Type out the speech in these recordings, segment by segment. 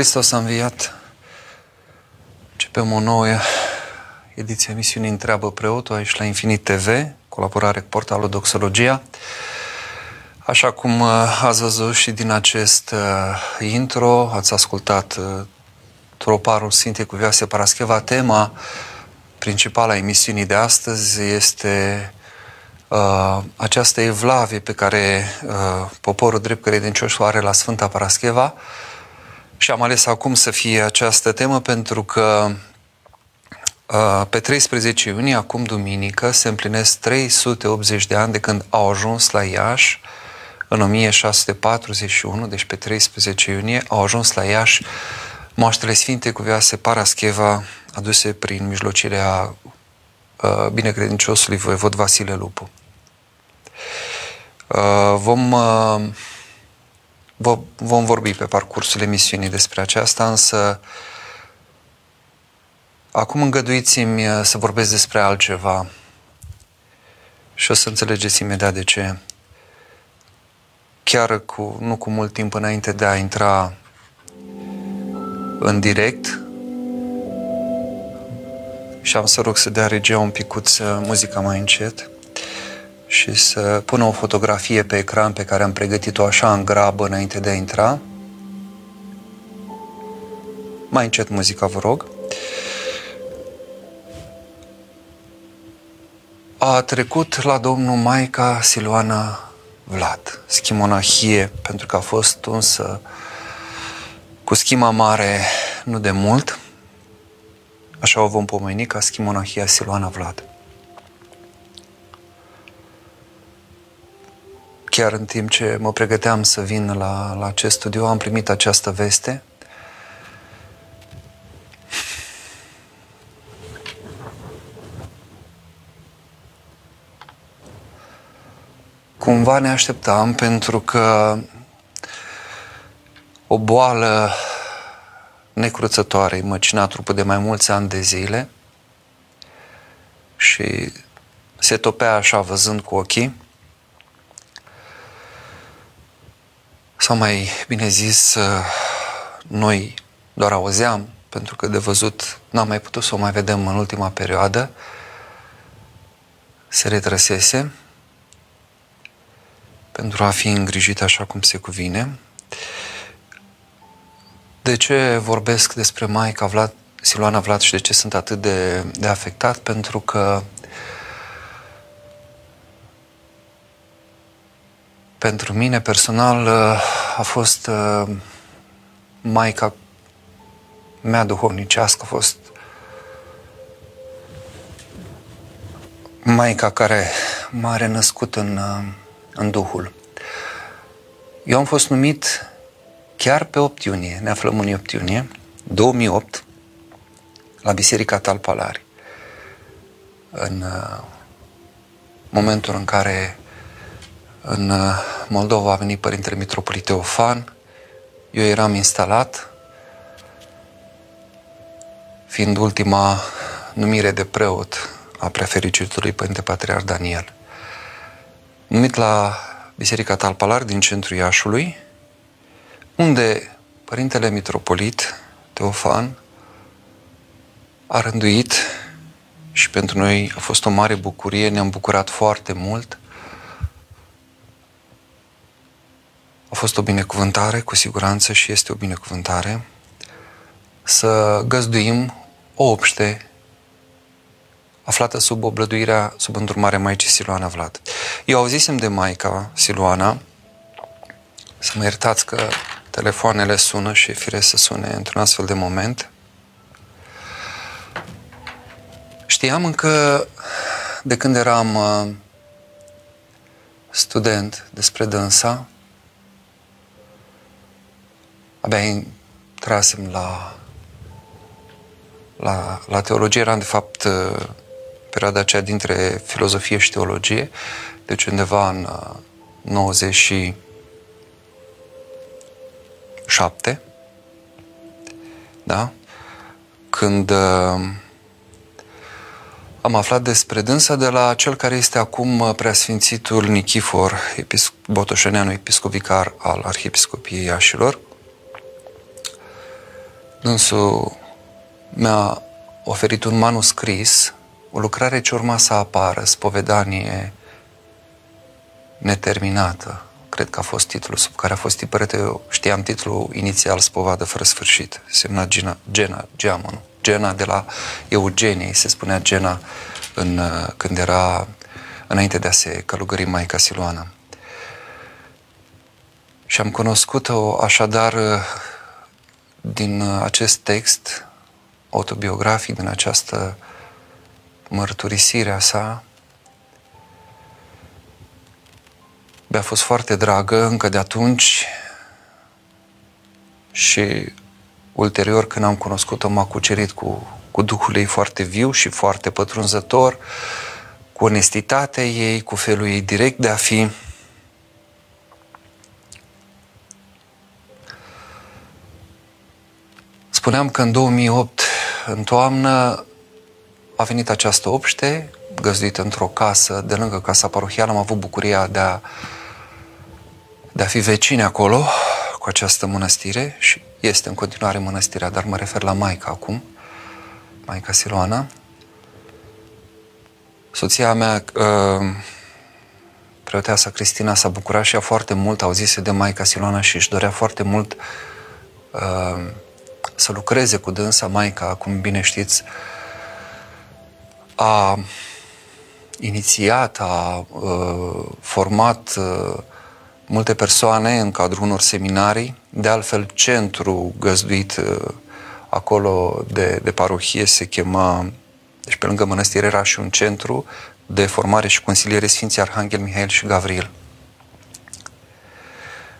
Hristos a înviat. Începem o nouă ediție a emisiunii Întreabă Preotul aici la Infinit TV, colaborare cu portalul Doxologia. Așa cum uh, ați văzut și din acest uh, intro, ați ascultat uh, troparul Sfintei Cuvioase Parascheva, tema principală a emisiunii de astăzi este uh, această evlavie pe care uh, poporul drept credincios o are la Sfânta Parascheva, și am ales acum să fie această temă pentru că uh, pe 13 iunie, acum duminică, se împlinesc 380 de ani de când au ajuns la Iași, în 1641, deci pe 13 iunie, au ajuns la Iași moaștele Sfinte Cuvioase Parascheva, aduse prin mijlocirea uh, binecredinciosului voievod Vasile Lupu. Uh, vom vom vorbi pe parcursul emisiunii despre aceasta, însă acum îngăduiți-mi uh, să vorbesc despre altceva și o să înțelegeți imediat de ce. Chiar cu, nu cu mult timp înainte de a intra în direct, și am să rog să dea regia un picuț muzica mai încet și să pună o fotografie pe ecran pe care am pregătit-o așa în grabă înainte de a intra. Mai încet muzica, vă rog. A trecut la domnul Maica Siluana Vlad, schimonahie, pentru că a fost unsă cu schima mare nu de mult, așa o vom pomeni ca schimonahia Siluana Vlad. Chiar în timp ce mă pregăteam să vin la, la acest studio, am primit această veste. Cumva ne așteptam pentru că o boală necruțătoare îi măcina trupul de mai mulți ani de zile și se topea așa văzând cu ochii. Sau mai bine zis, noi doar auzeam, pentru că de văzut n-am mai putut să o mai vedem în ultima perioadă, se retrăsese pentru a fi îngrijit așa cum se cuvine. De ce vorbesc despre Maica Vlad, Siluana Vlad și de ce sunt atât de, de afectat? Pentru că pentru mine personal uh, a fost uh, maica mea duhovnicească, a fost maica care m-a renăscut în, uh, în Duhul. Eu am fost numit chiar pe 8 iunie, ne aflăm în 8 iunie, 2008, la Biserica Talpalari. În momentul în care în uh, Moldova a venit Părintele Mitropolit Teofan, eu eram instalat, fiind ultima numire de preot a prefericitului Părinte Patriar Daniel. Numit la Biserica Talpalar din centrul Iașului, unde Părintele Mitropolit Teofan a rânduit și pentru noi a fost o mare bucurie, ne-am bucurat foarte mult A fost o binecuvântare, cu siguranță, și este o binecuvântare să găzduim o obște aflată sub oblăduirea, sub îndrumarea Maicii Siluana Vlad. Eu auzisem de Maica Siluana, să mă iertați că telefoanele sună și e fire să sune într-un astfel de moment. Știam încă de când eram uh, student despre dânsa, abia intrasem la, la, la teologie, eram de fapt uh, perioada aceea dintre filozofie și teologie, deci undeva în 97, uh, da? Când uh, am aflat despre dânsa de la cel care este acum preasfințitul Nichifor, episc- Botoșeneanu, episcopicar al Arhiepiscopiei Iașilor, dânsul mi-a oferit un manuscris, o lucrare ce urma să apară, spovedanie neterminată, cred că a fost titlul sub care a fost tipărită. Eu știam titlul inițial, Spovadă fără sfârșit. Semna Gena, Gena, Geamon. Gena de la Eugenie, se spunea Gena în, când era înainte de a se călugări Maica Siluana. Și am cunoscut-o așadar din acest text autobiografic, din această mărturisire a sa, mi-a fost foarte dragă încă de atunci și ulterior când am cunoscut-o m-a cucerit cu, cu Duhul ei foarte viu și foarte pătrunzător, cu onestitatea ei, cu felul ei direct de a fi. Spuneam că în 2008, în toamnă, a venit această obște, găzduită într-o casă de lângă casa parohială. Am avut bucuria de a de a fi vecini acolo cu această mănăstire și este în continuare mănăstirea, dar mă refer la Maica acum, Maica Siloana. Soția mea, uh, preoteasa Cristina, s-a bucurat și ea foarte mult, auzise de Maica Siloana și își dorea foarte mult uh, să lucreze cu dânsa. Maica, cum bine știți, a inițiat, a uh, format uh, multe persoane în cadrul unor seminarii, de altfel centru găzduit uh, acolo de, de parohie se chema, deci pe lângă mănăstire era și un centru de formare și consiliere Sfinții Arhanghel Mihail și Gavril.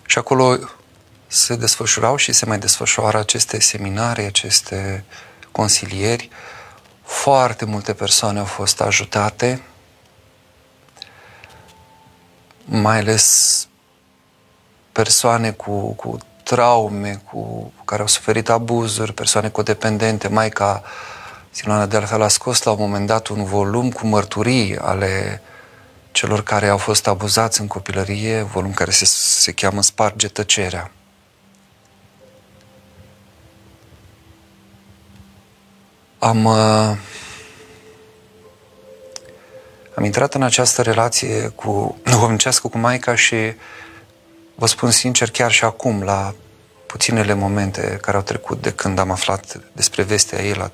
Și acolo se desfășurau și se mai desfășoară aceste seminarii, aceste consilieri. Foarte multe persoane au fost ajutate, mai ales persoane cu, cu traume, cu care au suferit abuzuri, persoane codependente. Maica Siloana de altfel a scos la un moment dat un volum cu mărturii ale celor care au fost abuzați în copilărie, volum care se, se cheamă Sparge tăcerea. Am, uh, am intrat în această relație cu duhovnicească cu Maica și Vă spun sincer, chiar și acum, la puținele momente care au trecut de când am aflat despre vestea ei, la,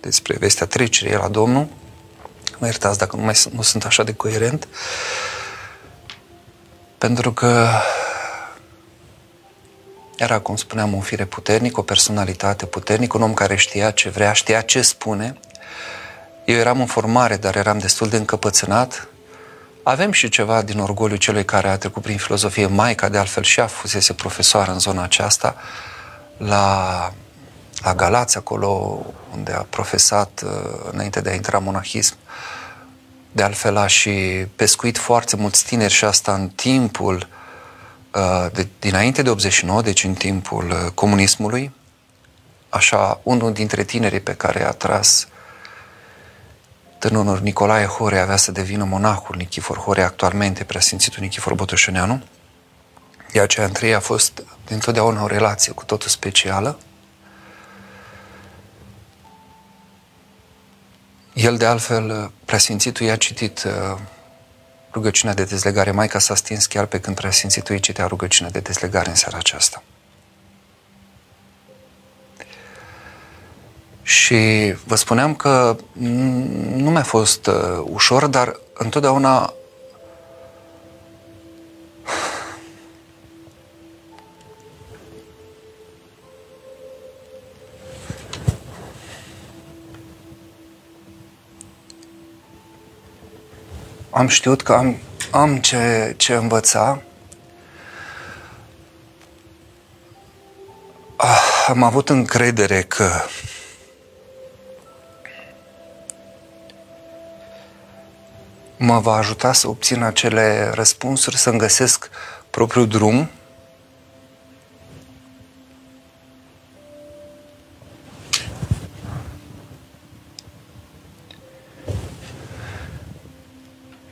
despre vestea trecerii ei la Domnul, mă iertați dacă nu, mai, nu sunt așa de coerent, pentru că era, cum spuneam, un fire puternic, o personalitate puternică, un om care știa ce vrea, știa ce spune. Eu eram în formare, dar eram destul de încăpățânat avem și ceva din orgoliu celui care a trecut prin filozofie. Maica, de altfel, și a fusese profesoară în zona aceasta, la, la Galați, acolo unde a profesat uh, înainte de a intra în monahism. De altfel, a și pescuit foarte mulți tineri și asta în timpul, uh, de, dinainte de 89, deci în timpul uh, comunismului. Așa, unul dintre tinerii pe care a tras Tânărul Nicolae Hore avea să devină monahul Nichifor Hore, actualmente preasfințitul Nichifor Botoșăneanu. De aceea între ei a fost dintotdeauna o relație cu totul specială. El, de altfel, preasfințitul i-a citit uh, rugăciunea de dezlegare. Maica s-a stins chiar pe când preasfințitul îi citea rugăciunea de dezlegare în seara aceasta. Și vă spuneam că nu mi-a fost uh, ușor, dar întotdeauna am știut că am, am ce, ce învăța. Ah, am avut încredere că mă va ajuta să obțin acele răspunsuri, să-mi găsesc propriul drum.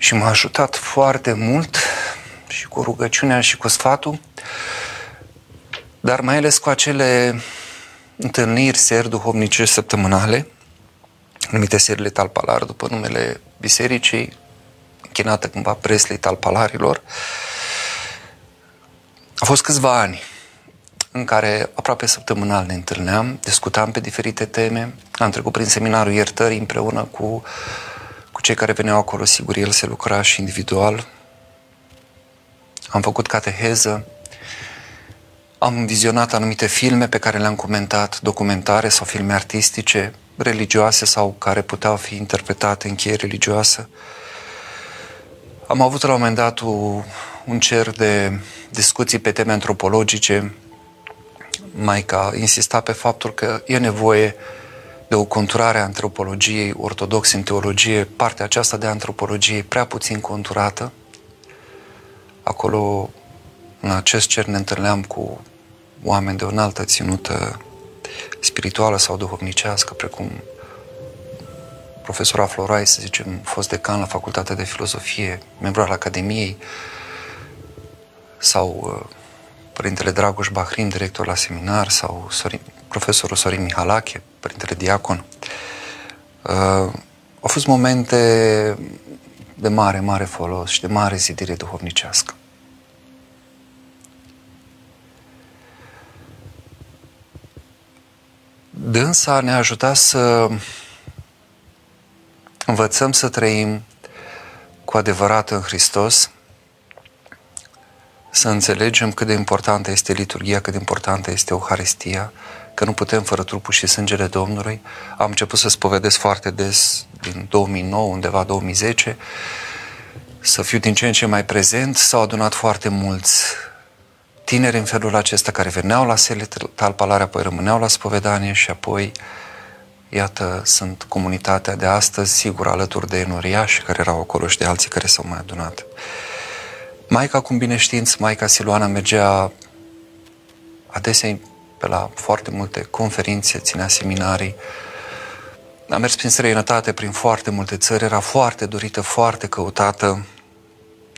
Și m-a ajutat foarte mult și cu rugăciunea și cu sfatul, dar mai ales cu acele întâlniri, seri duhovnice săptămânale, numite serile talpalar, după numele bisericii, închinată cândva Presley talpalarilor. A fost câțiva ani în care aproape săptămânal ne întâlneam, discutam pe diferite teme. Am trecut prin seminarul iertării împreună cu, cu cei care veneau acolo, sigur, el se lucra și individual. Am făcut cateheză, am vizionat anumite filme pe care le-am comentat, documentare sau filme artistice, religioase sau care puteau fi interpretate în cheie religioasă. Am avut la un moment dat un cer de discuții pe teme antropologice. Maica insista pe faptul că e nevoie de o conturare a antropologiei ortodoxe în teologie, partea aceasta de antropologie prea puțin conturată. Acolo, în acest cer, ne întâlneam cu oameni de o înaltă ținută spirituală sau duhovnicească, precum profesora Florai, să zicem, fost decan la Facultatea de Filozofie, membru al Academiei, sau uh, Părintele Dragoș Bahrin, director la seminar, sau Sorin, profesorul Sorin Mihalache, Părintele Diacon. Uh, au fost momente de mare, mare folos și de mare zidire duhovnicească. Dânsa ne-a ajutat să învățăm să trăim cu adevărat în Hristos, să înțelegem cât de importantă este liturgia, cât de importantă este Euharistia, că nu putem fără trupul și sângele Domnului. Am început să spovedesc foarte des din 2009, undeva 2010, să fiu din ce în ce mai prezent. S-au adunat foarte mulți tineri în felul acesta care veneau la sele talpalare, apoi rămâneau la spovedanie și apoi Iată, sunt comunitatea de astăzi, sigur, alături de enoriași care erau acolo și de alții care s-au mai adunat. Maica, cum bine știți, Maica Siluana mergea adesea pe la foarte multe conferințe, ținea seminarii, a mers prin străinătate, prin foarte multe țări, era foarte dorită, foarte căutată,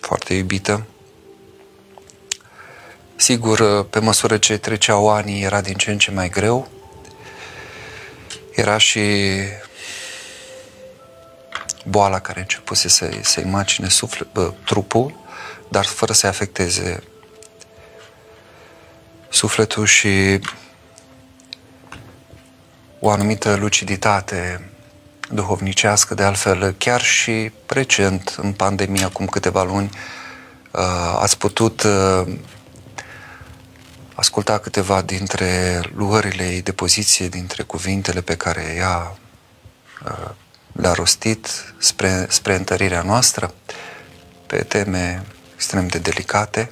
foarte iubită. Sigur, pe măsură ce treceau anii, era din ce în ce mai greu, era și boala care începuse să, să-i macine suflet, bă, trupul, dar fără să-i afecteze sufletul și o anumită luciditate duhovnicească, de altfel chiar și recent, în pandemie, acum câteva luni, uh, ați putut uh, asculta câteva dintre luările ei de poziție, dintre cuvintele pe care ea uh, le-a rostit spre, spre întărirea noastră pe teme extrem de delicate.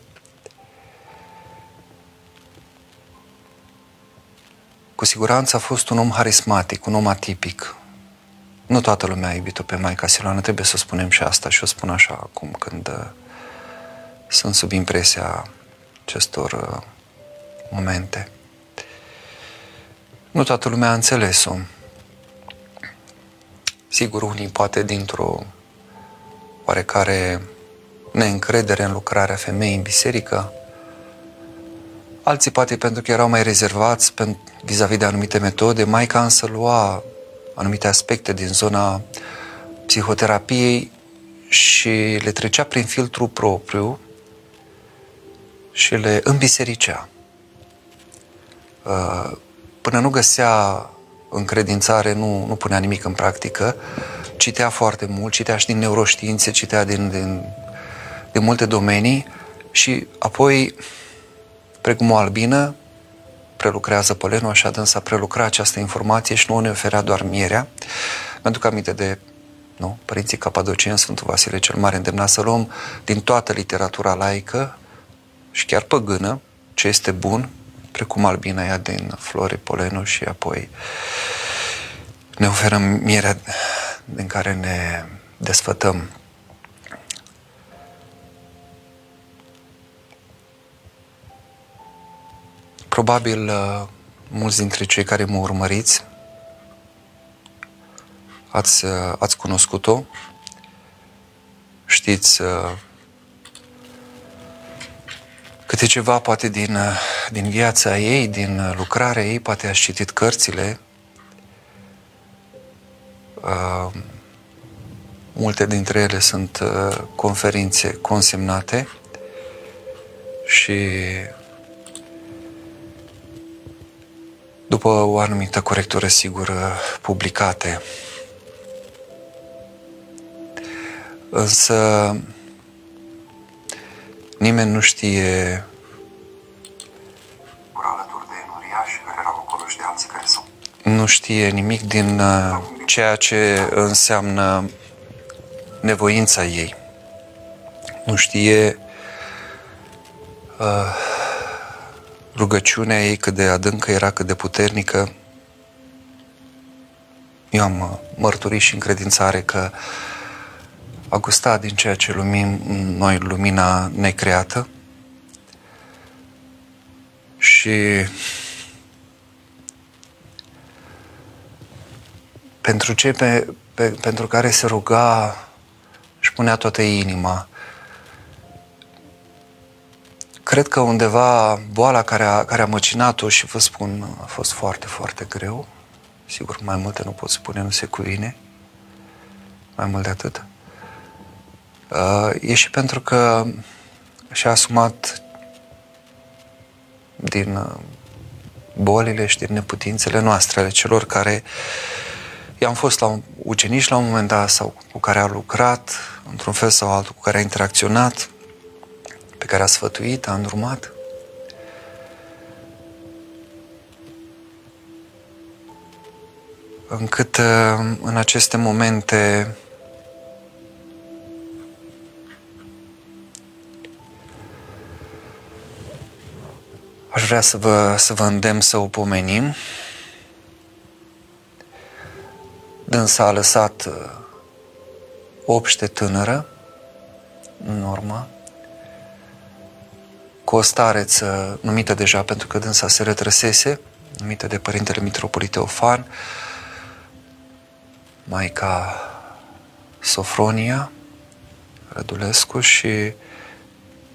Cu siguranță a fost un om harismatic, un om atipic. Nu toată lumea a iubit-o pe Maica Siloană, trebuie să spunem și asta și o spun așa acum când uh, sunt sub impresia acestor uh, momente. Nu toată lumea a înțeles-o. Sigur, unii poate dintr-o oarecare neîncredere în lucrarea femeii în biserică, alții poate pentru că erau mai rezervați vis-a-vis de anumite metode, Maica însă lua anumite aspecte din zona psihoterapiei și le trecea prin filtru propriu și le înbisericea. Uh, până nu găsea încredințare, nu, nu punea nimic în practică, citea foarte mult, citea și din neuroștiințe, citea din, din, din multe domenii și apoi, precum o albină, prelucrează polenul, așa dânsa prelucra această informație și nu ne oferea doar mierea. Pentru că aminte de nu, părinții Capadocieni, Sfântul Vasile cel Mare, îndemna să luăm din toată literatura laică și chiar păgână, ce este bun, precum albina ea din flori, polenul și apoi ne oferă mierea din care ne desfătăm. Probabil uh, mulți dintre cei care mă urmăriți ați, uh, ați cunoscut-o, știți uh, câte ceva poate din, din viața ei, din lucrarea ei, poate ați citit cărțile. Uh, multe dintre ele sunt uh, conferințe consemnate și după o anumită corectură sigură publicate. Însă nimeni nu știe nu știe nimic din uh, ceea ce înseamnă nevoința ei. Nu știe uh, rugăciunea ei cât de adâncă era, cât de puternică. Eu am uh, mărturit și încredințare că a gustat din ceea ce lumim noi lumina necreată și pentru cei pe, pe, pentru care se ruga și punea toată inima. Cred că undeva boala care a, care a măcinat-o și vă spun, a fost foarte, foarte greu. Sigur, mai multe nu pot spune, nu se cuvine. Mai mult de atât. Uh, e și pentru că și-a asumat din uh, bolile și din neputințele noastre, ale celor care i-am fost la un, ucenici la un moment dat sau cu care a lucrat, într-un fel sau altul, cu care a interacționat, pe care a sfătuit, a îndrumat. Încât uh, în aceste momente Aș vrea să vă, să vă îndemn să o pomenim. Dânsa a lăsat uh, obște tânără în urmă, cu o stareță numită deja pentru că dânsa se retrăsese, numită de Părintele Mitropolit Ofan, Maica Sofronia Rădulescu și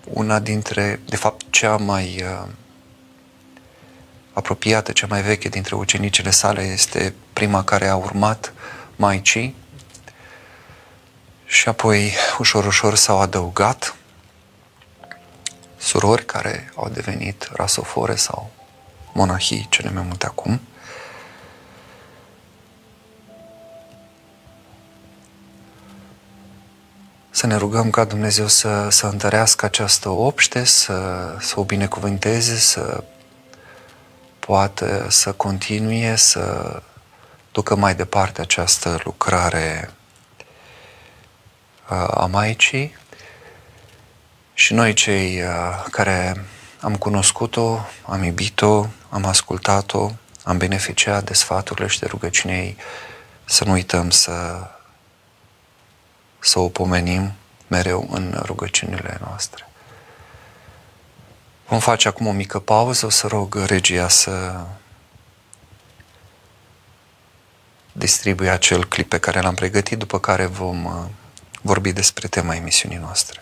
una dintre, de fapt, cea mai uh, apropiată, cea mai veche dintre ucenicile sale este prima care a urmat Maicii. Și apoi ușor, ușor s-au adăugat surori care au devenit rasofore sau monahii, cele mai multe acum. Să ne rugăm ca Dumnezeu să, să întărească această obște, să, să o binecuvânteze, să poată să continue să ducă mai departe această lucrare uh, a Maicii și noi cei uh, care am cunoscut-o, am iubit-o, am ascultat-o, am beneficiat de sfaturile și de rugăciunei, să nu uităm să, să o pomenim mereu în rugăciunile noastre. Vom face acum o mică pauză, o să rog regia să distribuie acel clip pe care l-am pregătit, după care vom uh, vorbi despre tema emisiunii noastre.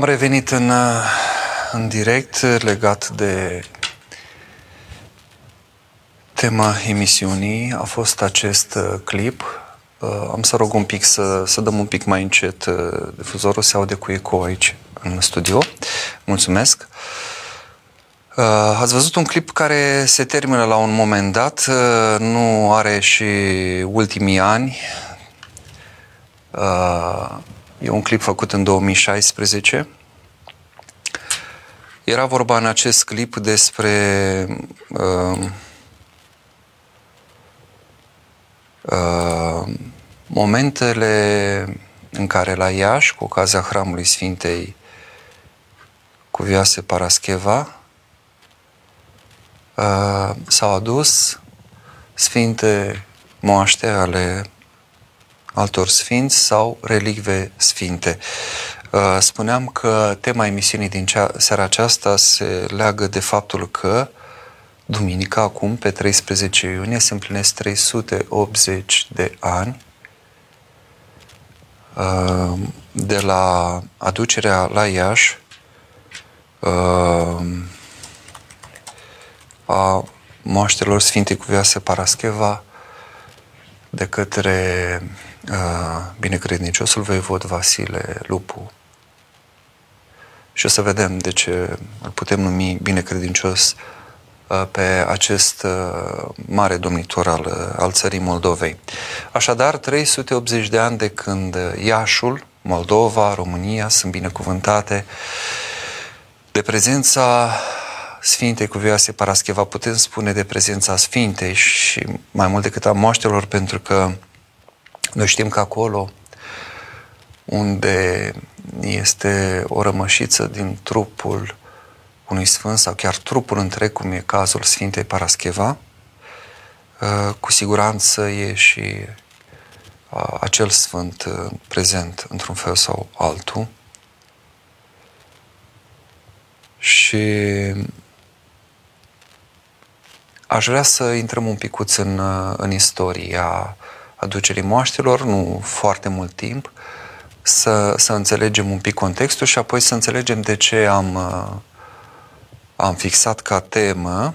Am revenit în, în direct legat de tema emisiunii. A fost acest uh, clip. Uh, am să rog un pic să, să dăm un pic mai încet uh, difuzorul, se aude cu eco aici în studio. Mulțumesc. Ați văzut un clip care se termină la un moment dat, nu are și ultimii ani. E un clip făcut în 2016. Era vorba în acest clip despre uh, uh, momentele în care la Iași, cu ocazia Hramului Sfintei Cuvioase Parascheva, uh, s-au adus sfinte moaște ale altor sfinți sau relicve sfinte. Uh, spuneam că tema emisiunii din cea, seara aceasta se leagă de faptul că duminica acum, pe 13 iunie, se împlinesc 380 de ani uh, de la aducerea la Iași uh, a moaștelor Sfintei Cuvioase Parascheva de către uh, binecredniciosul voievod Vasile Lupu. Și o să vedem de ce îl putem numi binecredincios uh, pe acest uh, mare domnitor al, uh, al țării Moldovei. Așadar, 380 de ani de când Iașul, Moldova, România sunt binecuvântate de prezența Sfintei Cuvioase Parascheva, putem spune de prezența Sfintei și mai mult decât a moaștelor, pentru că noi știm că acolo unde este o rămășiță din trupul unui sfânt sau chiar trupul întreg, cum e cazul Sfintei Parascheva, uh, cu siguranță e și uh, acel sfânt uh, prezent într-un fel sau altul. Și aș vrea să intrăm un picuț în, în istoria aducerii moaștelor, nu foarte mult timp, să, să înțelegem un pic contextul și apoi să înțelegem de ce am, uh, am fixat ca temă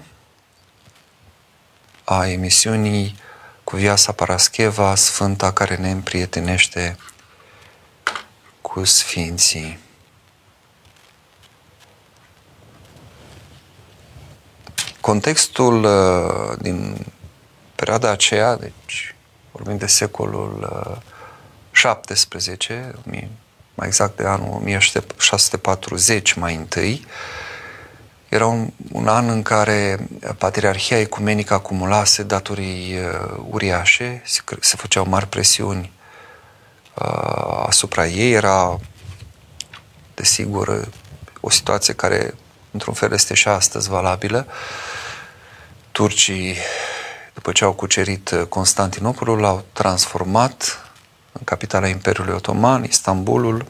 a emisiunii cu Viasa Parascheva, Sfânta care ne împrietenește cu Sfinții. Contextul uh, din perioada aceea, deci vorbim de secolul 17, uh, mai exact de anul 1640 mai întâi, era un, un an în care Patriarhia Ecumenică acumulase datorii uh, uriașe, se, se făceau mari presiuni uh, asupra ei, era, desigur, o situație care, într-un fel, este și astăzi valabilă. Turcii după ce au cucerit uh, Constantinopolul, l-au transformat în capitala Imperiului Otoman, Istanbulul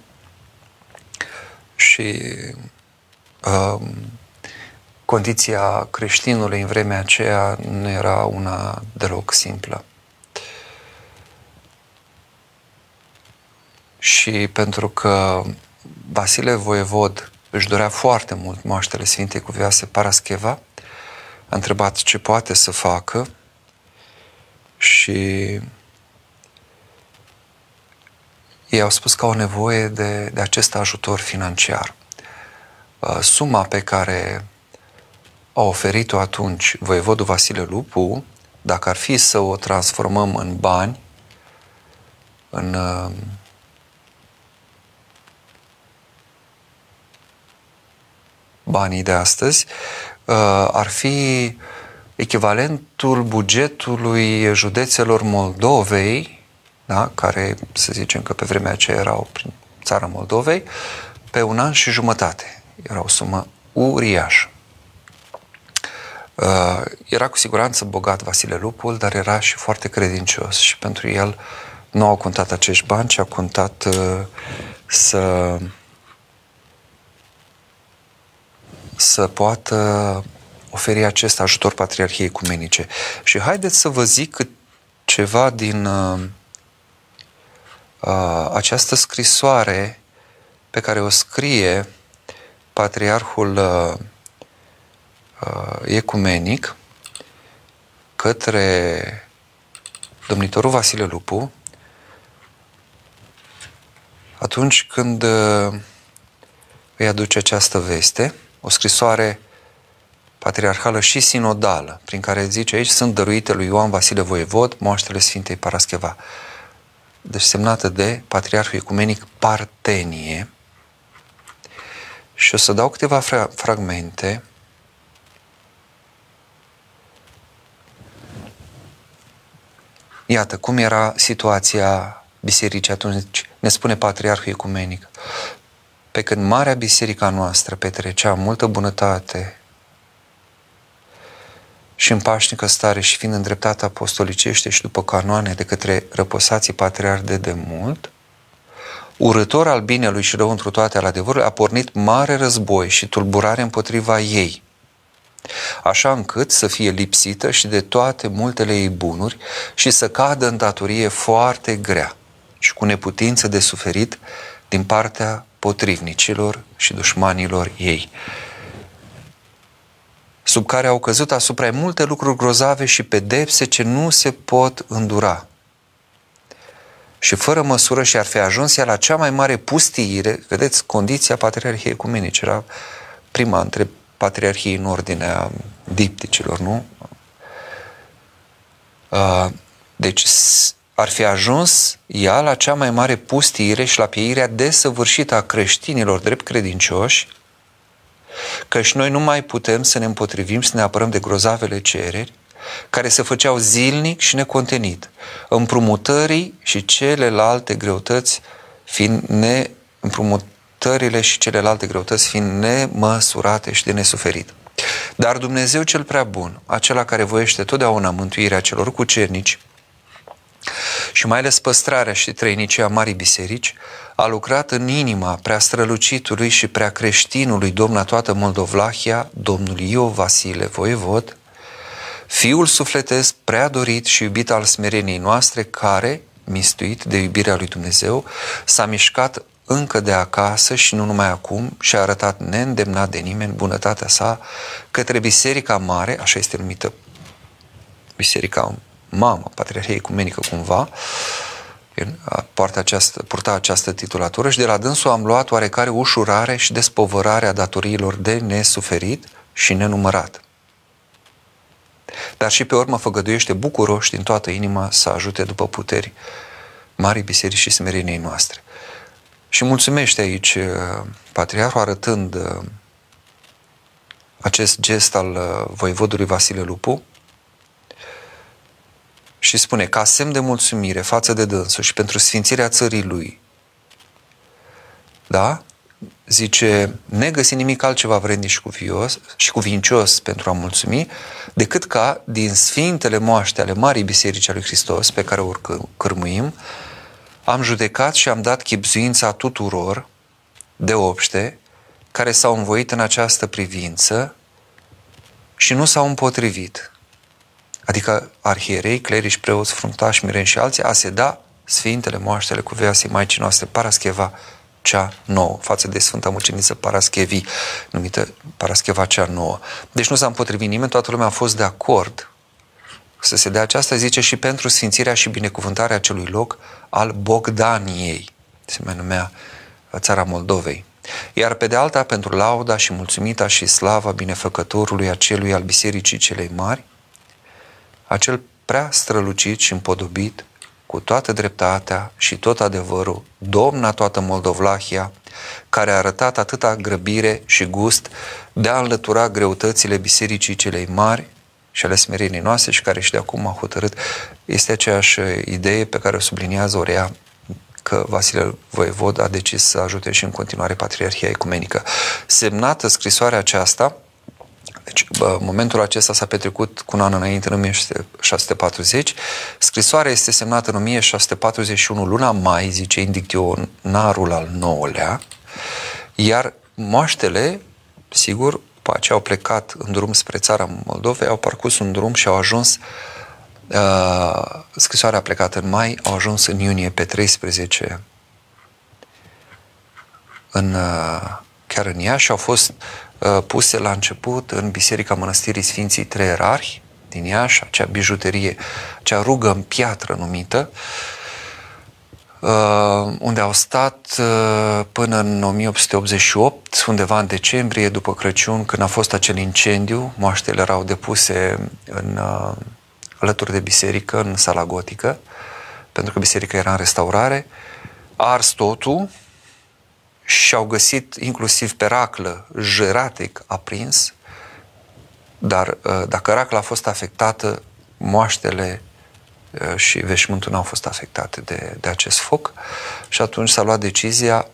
și um, condiția creștinului în vremea aceea nu era una deloc simplă. Și pentru că Vasile Voievod își dorea foarte mult moaștele Sfintei Cuvioase Parascheva, a întrebat ce poate să facă și ei au spus că au nevoie de, de acest ajutor financiar. Uh, suma pe care a oferit-o atunci voievodul Vasile Lupu, dacă ar fi să o transformăm în bani, în uh, banii de astăzi, uh, ar fi echivalentul bugetului județelor Moldovei, da, care să zicem că pe vremea aceea erau prin țara Moldovei, pe un an și jumătate. Era o sumă uriașă. Uh, era cu siguranță bogat Vasile Lupul, dar era și foarte credincios și pentru el nu au contat acești bani, ci a contat uh, să să poată oferi acest ajutor Patriarhiei Ecumenice. Și haideți să vă zic ceva din uh, uh, această scrisoare pe care o scrie patriarhul uh, uh, ecumenic către domnitorul Vasile Lupu atunci când uh, îi aduce această veste, o scrisoare patriarhală și sinodală, prin care zice aici sunt dăruite lui Ioan Vasile Voievod, moaștele Sfintei Parascheva. Deci semnată de Patriarhul Ecumenic Partenie. Și o să dau câteva fra- fragmente Iată cum era situația bisericii atunci, ne spune Patriarhul Ecumenic. Pe când Marea Biserica noastră petrecea multă bunătate și în pașnică stare și fiind îndreptată apostolicește și după canoane de către răposații patriarhi de demult, urător al binelui și rău întru toate al adevărului, a pornit mare război și tulburare împotriva ei, așa încât să fie lipsită și de toate multele ei bunuri și să cadă în datorie foarte grea și cu neputință de suferit din partea potrivnicilor și dușmanilor ei, sub care au căzut asupra multe lucruri grozave și pedepse ce nu se pot îndura. Și fără măsură și ar fi ajuns ea la cea mai mare pustiire, vedeți, condiția Patriarhiei Ecumenice, era prima între patriarhii în ordinea dipticilor, nu? Deci ar fi ajuns ea la cea mai mare pustire și la pieirea desăvârșită a creștinilor drept credincioși, și noi nu mai putem să ne împotrivim și să ne apărăm de grozavele cereri, care se făceau zilnic și necontenit, împrumutării și celelalte greutăți fiind ne împrumutările și celelalte greutăți fiind nemăsurate și de nesuferit. Dar Dumnezeu cel prea bun, acela care voiește totdeauna mântuirea celor cucernici, și mai ales păstrarea și trăinicia Marii Biserici, a lucrat în inima prea strălucitului și prea creștinului domn a toată Moldovlahia, domnul Io Vasile Voievod, fiul sufletesc prea dorit și iubit al smereniei noastre, care, mistuit de iubirea lui Dumnezeu, s-a mișcat încă de acasă și nu numai acum și a arătat neîndemnat de nimeni bunătatea sa către Biserica Mare, așa este numită Biserica mamă, Patriarhia Ecumenică cumva, poartă această, purta această titulatură și de la dânsul am luat oarecare ușurare și despovărare a datoriilor de nesuferit și nenumărat. Dar și pe urmă făgăduiește bucuroși din toată inima să ajute după puteri Marii Biserici și Smereniei noastre. Și mulțumește aici uh, Patriarhul arătând uh, acest gest al uh, voivodului Vasile Lupu, și spune, ca semn de mulțumire față de dânsul și pentru sfințirea țării lui, da? Zice, ne găsi nimic altceva vrednic și, cuvios, și cuvincios pentru a mulțumi, decât ca din sfintele moaște ale Marii Biserici a lui Hristos, pe care o cârmuim, am judecat și am dat chipzuința tuturor de obște care s-au învoit în această privință și nu s-au împotrivit adică arhierei, clerici, preoți, fruntași, mireni și alții, a se da Sfintele Moaștele cu veasii Maicii noastre, Parascheva cea nouă, față de Sfânta Muceniță Paraschevi, numită Parascheva cea nouă. Deci nu s-a împotrivit nimeni, toată lumea a fost de acord să se dea aceasta, zice, și pentru sfințirea și binecuvântarea acelui loc al Bogdaniei, se mai numea țara Moldovei. Iar pe de alta, pentru lauda și mulțumita și slava binefăcătorului acelui al Bisericii celei mari, acel prea strălucit și împodobit, cu toată dreptatea și tot adevărul, domna toată Moldovlahia, care a arătat atâta grăbire și gust de a înlătura greutățile bisericii celei mari și ale smereniei noastre și care și de acum a hotărât, este aceeași idee pe care o subliniază Orea că Vasile Voievod a decis să ajute și în continuare Patriarhia Ecumenică. Semnată scrisoarea aceasta, deci, bă, momentul acesta s-a petrecut cu un an înainte, în 1640. Scrisoarea este semnată în 1641, luna mai, zice indicționarul al nouălea, iar moaștele, sigur, după aceea au plecat în drum spre țara Moldovei, au parcurs un drum și au ajuns uh, scrisoarea a plecat în mai, au ajuns în iunie pe 13 în, uh, chiar în ea și au fost uh, puse la început în Biserica Mănăstirii Sfinții Trei Erarhi din Iași, acea bijuterie, acea rugă în piatră numită, uh, unde au stat până în 1888, undeva în decembrie, după Crăciun, când a fost acel incendiu, moaștele erau depuse în, alături de biserică, în sala gotică, pentru că biserica era în restaurare, a ars totul, și au găsit inclusiv pe raclă jeratic aprins, dar uh, dacă racla a fost afectată, moaștele uh, și veșmântul nu au fost afectate de, de acest foc. Și atunci s-a luat decizia,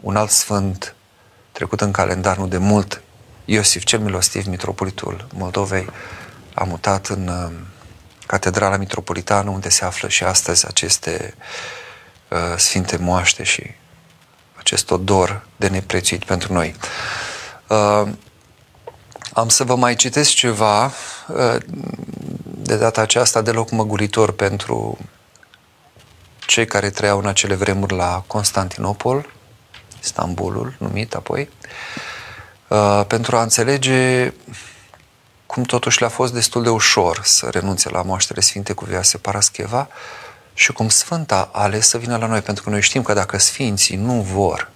un alt sfânt trecut în calendar nu de mult, Iosif cel Milostiv, mitropolitul Moldovei, a mutat în uh, Catedrala Mitropolitană, unde se află și astăzi aceste uh, sfinte moaște și acest odor de neprețuit pentru noi. Uh, am să vă mai citesc ceva, uh, de data aceasta deloc măguritor pentru cei care trăiau în acele vremuri la Constantinopol, Istanbulul numit apoi, uh, pentru a înțelege cum totuși le-a fost destul de ușor să renunțe la moaștere sfinte cu Viase Parascheva, și cum Sfânta a ales să vină la noi, pentru că noi știm că dacă Sfinții nu vor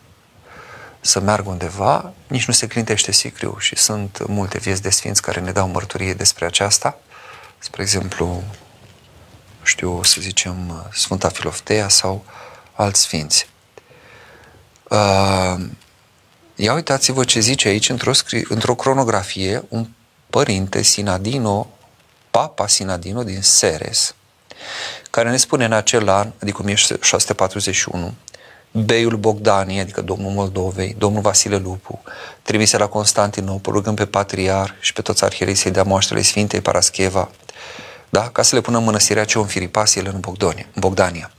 să meargă undeva, nici nu se clintește sicriu și sunt multe vieți de Sfinți care ne dau mărturie despre aceasta. Spre exemplu, știu, să zicem, Sfânta Filoftea sau alți Sfinți. Uh, ia uitați-vă ce zice aici într-o, scri- într-o cronografie un părinte Sinadino, Papa Sinadino din Seres, care ne spune în acel an, adică 1641, Beiul Bogdanie, adică domnul Moldovei, domnul Vasile Lupu, trimise la Constantinopol, rugând pe patriar și pe toți arhierii să-i dea moaștele Sfintei Parascheva, da? ca să le pună în mănăstirea ce o înfiripase el în Bogdonia, în Bogdania.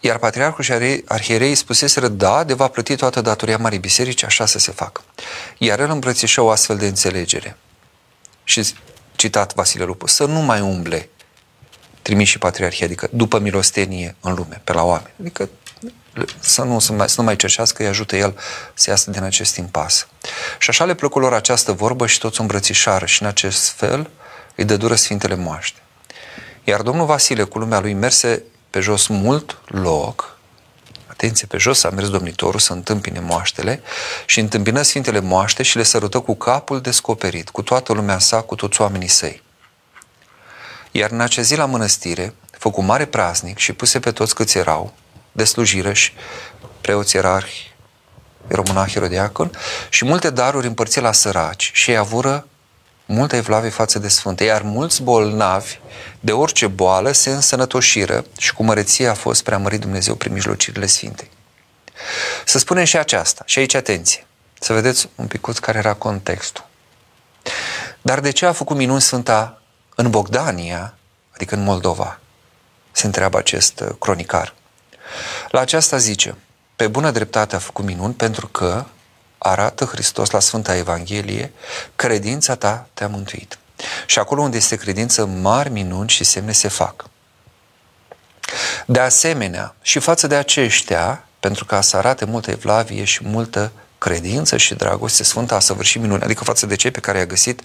Iar patriarhul și arhierei spuseseră, da, de va plăti toată datoria Marii Biserici, așa să se facă. Iar el îmbrățișă o astfel de înțelegere. Și citat Vasile Lupu, să nu mai umble trimiși patriarhia, adică după milostenie în lume, pe la oameni. Adică să nu, să, mai, să nu mai cerșească, îi ajută el să iasă din acest impas. Și așa le plăcu lor această vorbă și toți îmbrățișară și în acest fel îi dă dură Sfintele Moaște. Iar domnul Vasile cu lumea lui merse pe jos mult loc atenție, pe jos a mers domnitorul să întâmpine moaștele și întâmpină Sfintele Moaște și le sărută cu capul descoperit, cu toată lumea sa, cu toți oamenii săi. Iar în acea zi la mănăstire, făcu mare praznic și puse pe toți câți erau, de slujire și preoți ierarhi, eromonah, erodiacon, și multe daruri împărțite la săraci și ei avură multă evlavie față de sfânte, iar mulți bolnavi de orice boală se însănătoșiră și cu măreție a fost preamărit Dumnezeu prin mijlocirile sfinte. Să spunem și aceasta, și aici atenție, să vedeți un picuț care era contextul. Dar de ce a făcut minuni Sfânta în Bogdania, adică în Moldova? Se întreabă acest uh, cronicar. La aceasta zice, pe bună dreptate a făcut minuni pentru că arată Hristos la Sfânta Evanghelie, credința ta te-a mântuit. Și acolo unde este credință, mari minuni și semne se fac. De asemenea, și față de aceștia, pentru ca să arate multă evlavie și multă credință și dragoste, Sfânta a săvârșit minuni, adică față de cei pe care i-a găsit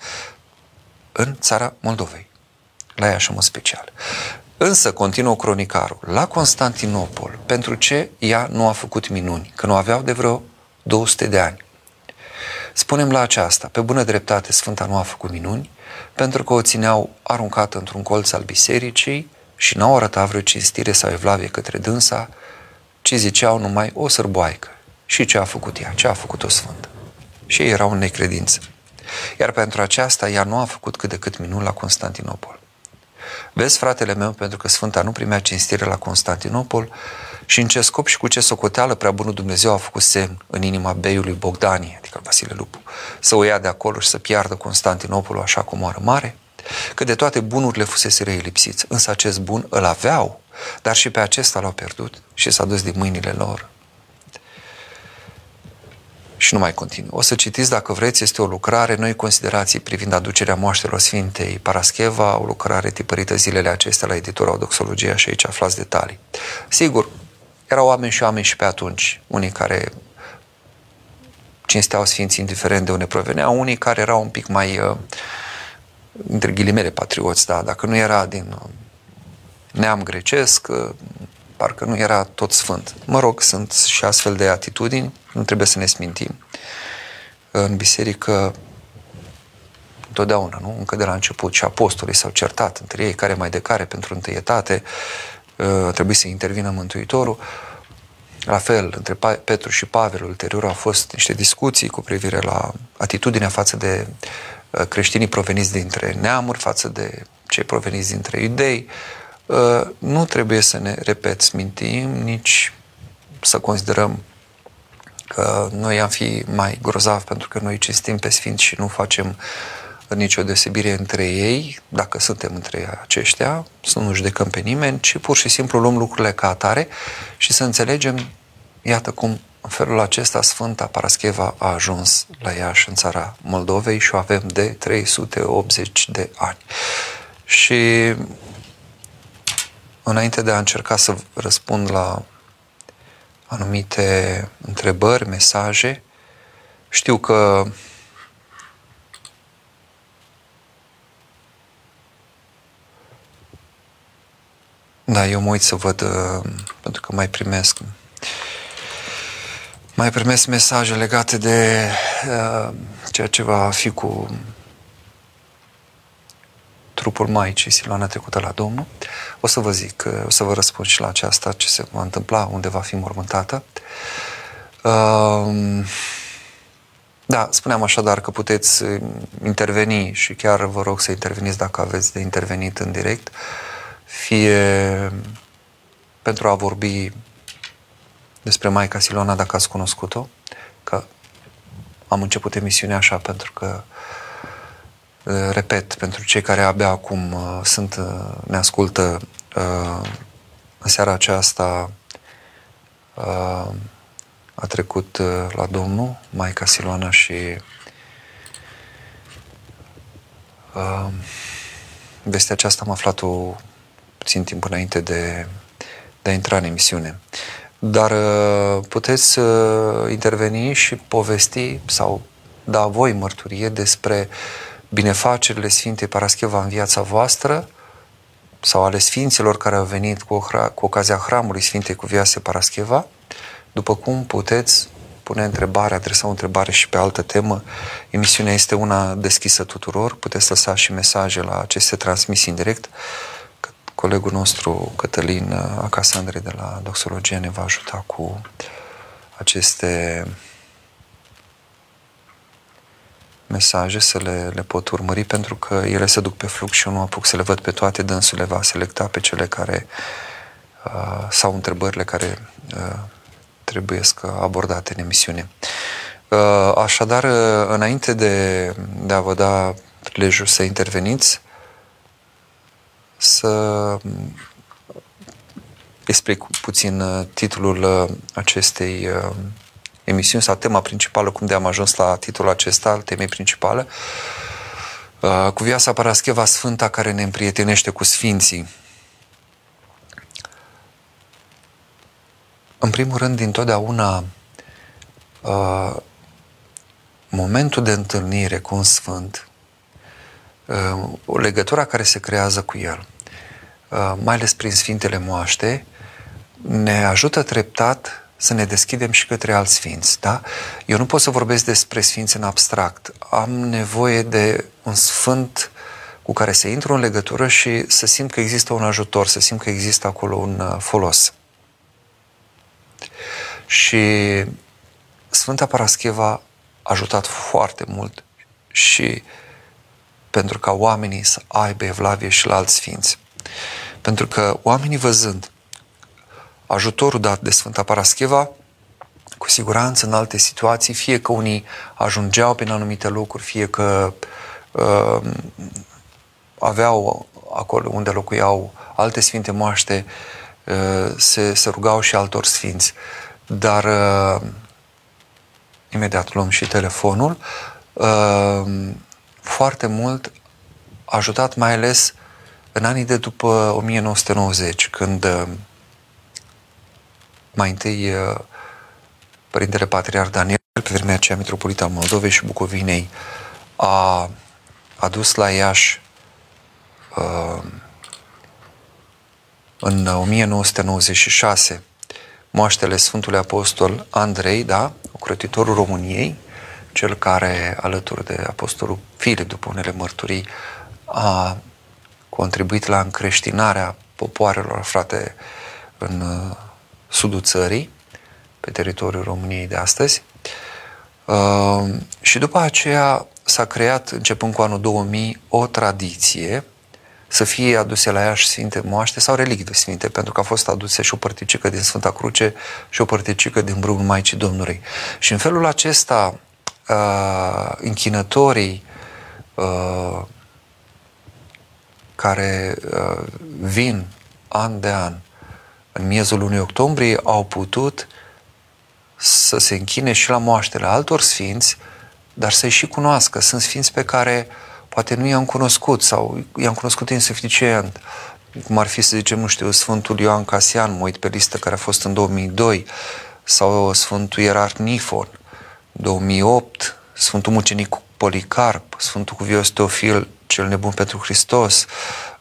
în țara Moldovei, la ea și în special. Însă, continuă cronicarul, la Constantinopol, pentru ce ea nu a făcut minuni? Că nu aveau de vreo 200 de ani. Spunem la aceasta, pe bună dreptate Sfânta nu a făcut minuni, pentru că o țineau aruncată într-un colț al bisericii și n-au arătat vreo cinstire sau evlavie către dânsa, ci ziceau numai o sărboaică. Și ce a făcut ea? Ce a făcut o sfântă? Și ei erau în necredință. Iar pentru aceasta ea nu a făcut cât de cât minuni la Constantinopol. Vezi, fratele meu, pentru că Sfânta nu primea cinstire la Constantinopol, și în ce scop și cu ce socoteală prea bunul Dumnezeu a făcut semn în inima beiului Bogdanie, adică Vasile Lupu, să o ia de acolo și să piardă Constantinopolul așa cum o mare? Că de toate bunurile fusese reelipsiți, însă acest bun îl aveau, dar și pe acesta l-au pierdut și s-a dus din mâinile lor. Și nu mai continuu. O să citiți, dacă vreți, este o lucrare, noi considerații privind aducerea moaștelor Sfintei Parascheva, o lucrare tipărită zilele acestea la editura Odoxologia și aici aflați detalii. Sigur, erau oameni și oameni și pe atunci, unii care cinsteau sfinți indiferent de unde proveneau, unii care erau un pic mai, uh, între ghilimele, patrioți, da, dacă nu era din uh, neam grecesc, uh, parcă nu era tot sfânt. Mă rog, sunt și astfel de atitudini, nu trebuie să ne smintim. În biserică, întotdeauna, nu? Încă de la început și apostolii s-au certat între ei, care mai de care, pentru întâietate, trebuie să intervină Mântuitorul. La fel, între Petru și Pavel, ulterior au fost niște discuții cu privire la atitudinea față de uh, creștinii proveniți dintre neamuri, față de cei proveniți dintre iudei. Uh, nu trebuie să ne, repet, smintim, nici să considerăm că noi am fi mai grozavi pentru că noi cinstim pe sfinți și nu facem nicio deosebire între ei, dacă suntem între aceștia, să nu judecăm pe nimeni, ci pur și simplu luăm lucrurile ca atare și să înțelegem, iată cum în felul acesta Sfânta Parascheva a ajuns la Iași, în țara Moldovei și o avem de 380 de ani. Și înainte de a încerca să răspund la anumite întrebări, mesaje, știu că Da, eu mă uit să văd, uh, pentru că mai primesc mai primesc mesaje legate de uh, ceea ce va fi cu trupul Maicii Siloana trecută la Domnul. O să vă zic, uh, o să vă răspund și la aceasta, ce se va întâmpla, unde va fi mormântată. Uh, da, spuneam așadar că puteți interveni și chiar vă rog să interveniți dacă aveți de intervenit în direct. Uh, fie pentru a vorbi despre Maica Silona, dacă ați cunoscut-o, că am început emisiunea așa pentru că repet, pentru cei care abia acum uh, sunt, uh, ne ascultă uh, în seara aceasta a trecut la Domnul, Maica Siloana și vestea aceasta am aflat-o puțin timp înainte de, de a intra în emisiune. Dar uh, puteți uh, interveni și povesti sau da voi mărturie despre binefacerile Sfintei Parascheva în viața voastră sau ale Sfinților care au venit cu, cu ocazia hramului Sfintei Cuvioase Parascheva, după cum puteți pune întrebare, adresa o întrebare și pe altă temă. Emisiunea este una deschisă tuturor, puteți lăsa și mesaje la aceste transmisii în direct colegul nostru Cătălin Acasandre de la Doxologie ne va ajuta cu aceste mesaje să le, le pot urmări pentru că ele se duc pe flux și eu nu apuc să le văd pe toate, dânsul le va selecta pe cele care uh, sau întrebările care uh, trebuie abordate în emisiune. Uh, așadar, uh, înainte de, de a vă da prilejul să interveniți, să explic puțin uh, titlul uh, acestei uh, emisiuni sau tema principală, cum de am ajuns la titlul acesta, al temei principale, cu viața Parascheva Sfânta care ne împrietenește cu Sfinții. În primul rând, dintotdeauna, momentul de întâlnire cu un Sfânt Uh, o legătură care se creează cu el, uh, mai ales prin Sfintele Moaște, ne ajută treptat să ne deschidem și către alți sfinți. Da? Eu nu pot să vorbesc despre sfinți în abstract. Am nevoie de un sfânt cu care să intru în legătură și să simt că există un ajutor, să simt că există acolo un uh, folos. Și Sfânta Parascheva a ajutat foarte mult și uh, pentru ca oamenii să aibă evlavie și la alți sfinți. Pentru că oamenii văzând ajutorul dat de Sfânta Parascheva, cu siguranță în alte situații, fie că unii ajungeau prin anumite locuri, fie că uh, aveau acolo unde locuiau alte sfinte moaște, uh, se, se rugau și altor sfinți. Dar uh, imediat luăm și telefonul. Uh, foarte mult a ajutat mai ales în anii de după 1990, când uh, mai întâi Părintele Patriar Daniel, pe vremea aceea Mitropolit al Moldovei și Bucovinei, a adus la Iași uh, în 1996 moaștele Sfântului Apostol Andrei, da, ocrotitorul României, cel care, alături de Apostolul Filip, după unele mărturii, a contribuit la încreștinarea popoarelor aflate în uh, sudul țării, pe teritoriul României de astăzi. Uh, și după aceea s-a creat, începând cu anul 2000, o tradiție să fie aduse la Iași Sfinte Moaște sau relicte Sfinte, pentru că a fost aduse și o părticică din Sfânta Cruce și o părticică din Brugul Maicii Domnului. Și în felul acesta, uh, închinătorii uh, care uh, vin an de an în miezul lunii octombrie au putut să se închine și la moaștele altor sfinți, dar să-i și cunoască. Sunt sfinți pe care poate nu i-am cunoscut sau i-am cunoscut insuficient, cum ar fi, să zicem, nu știu, Sfântul Ioan Casian, mă uit pe listă, care a fost în 2002, sau Sfântul Ierarh Nifon, 2008, Sfântul Mucenic Policarp, Sfântul Cuvios Teofil, cel nebun pentru Hristos,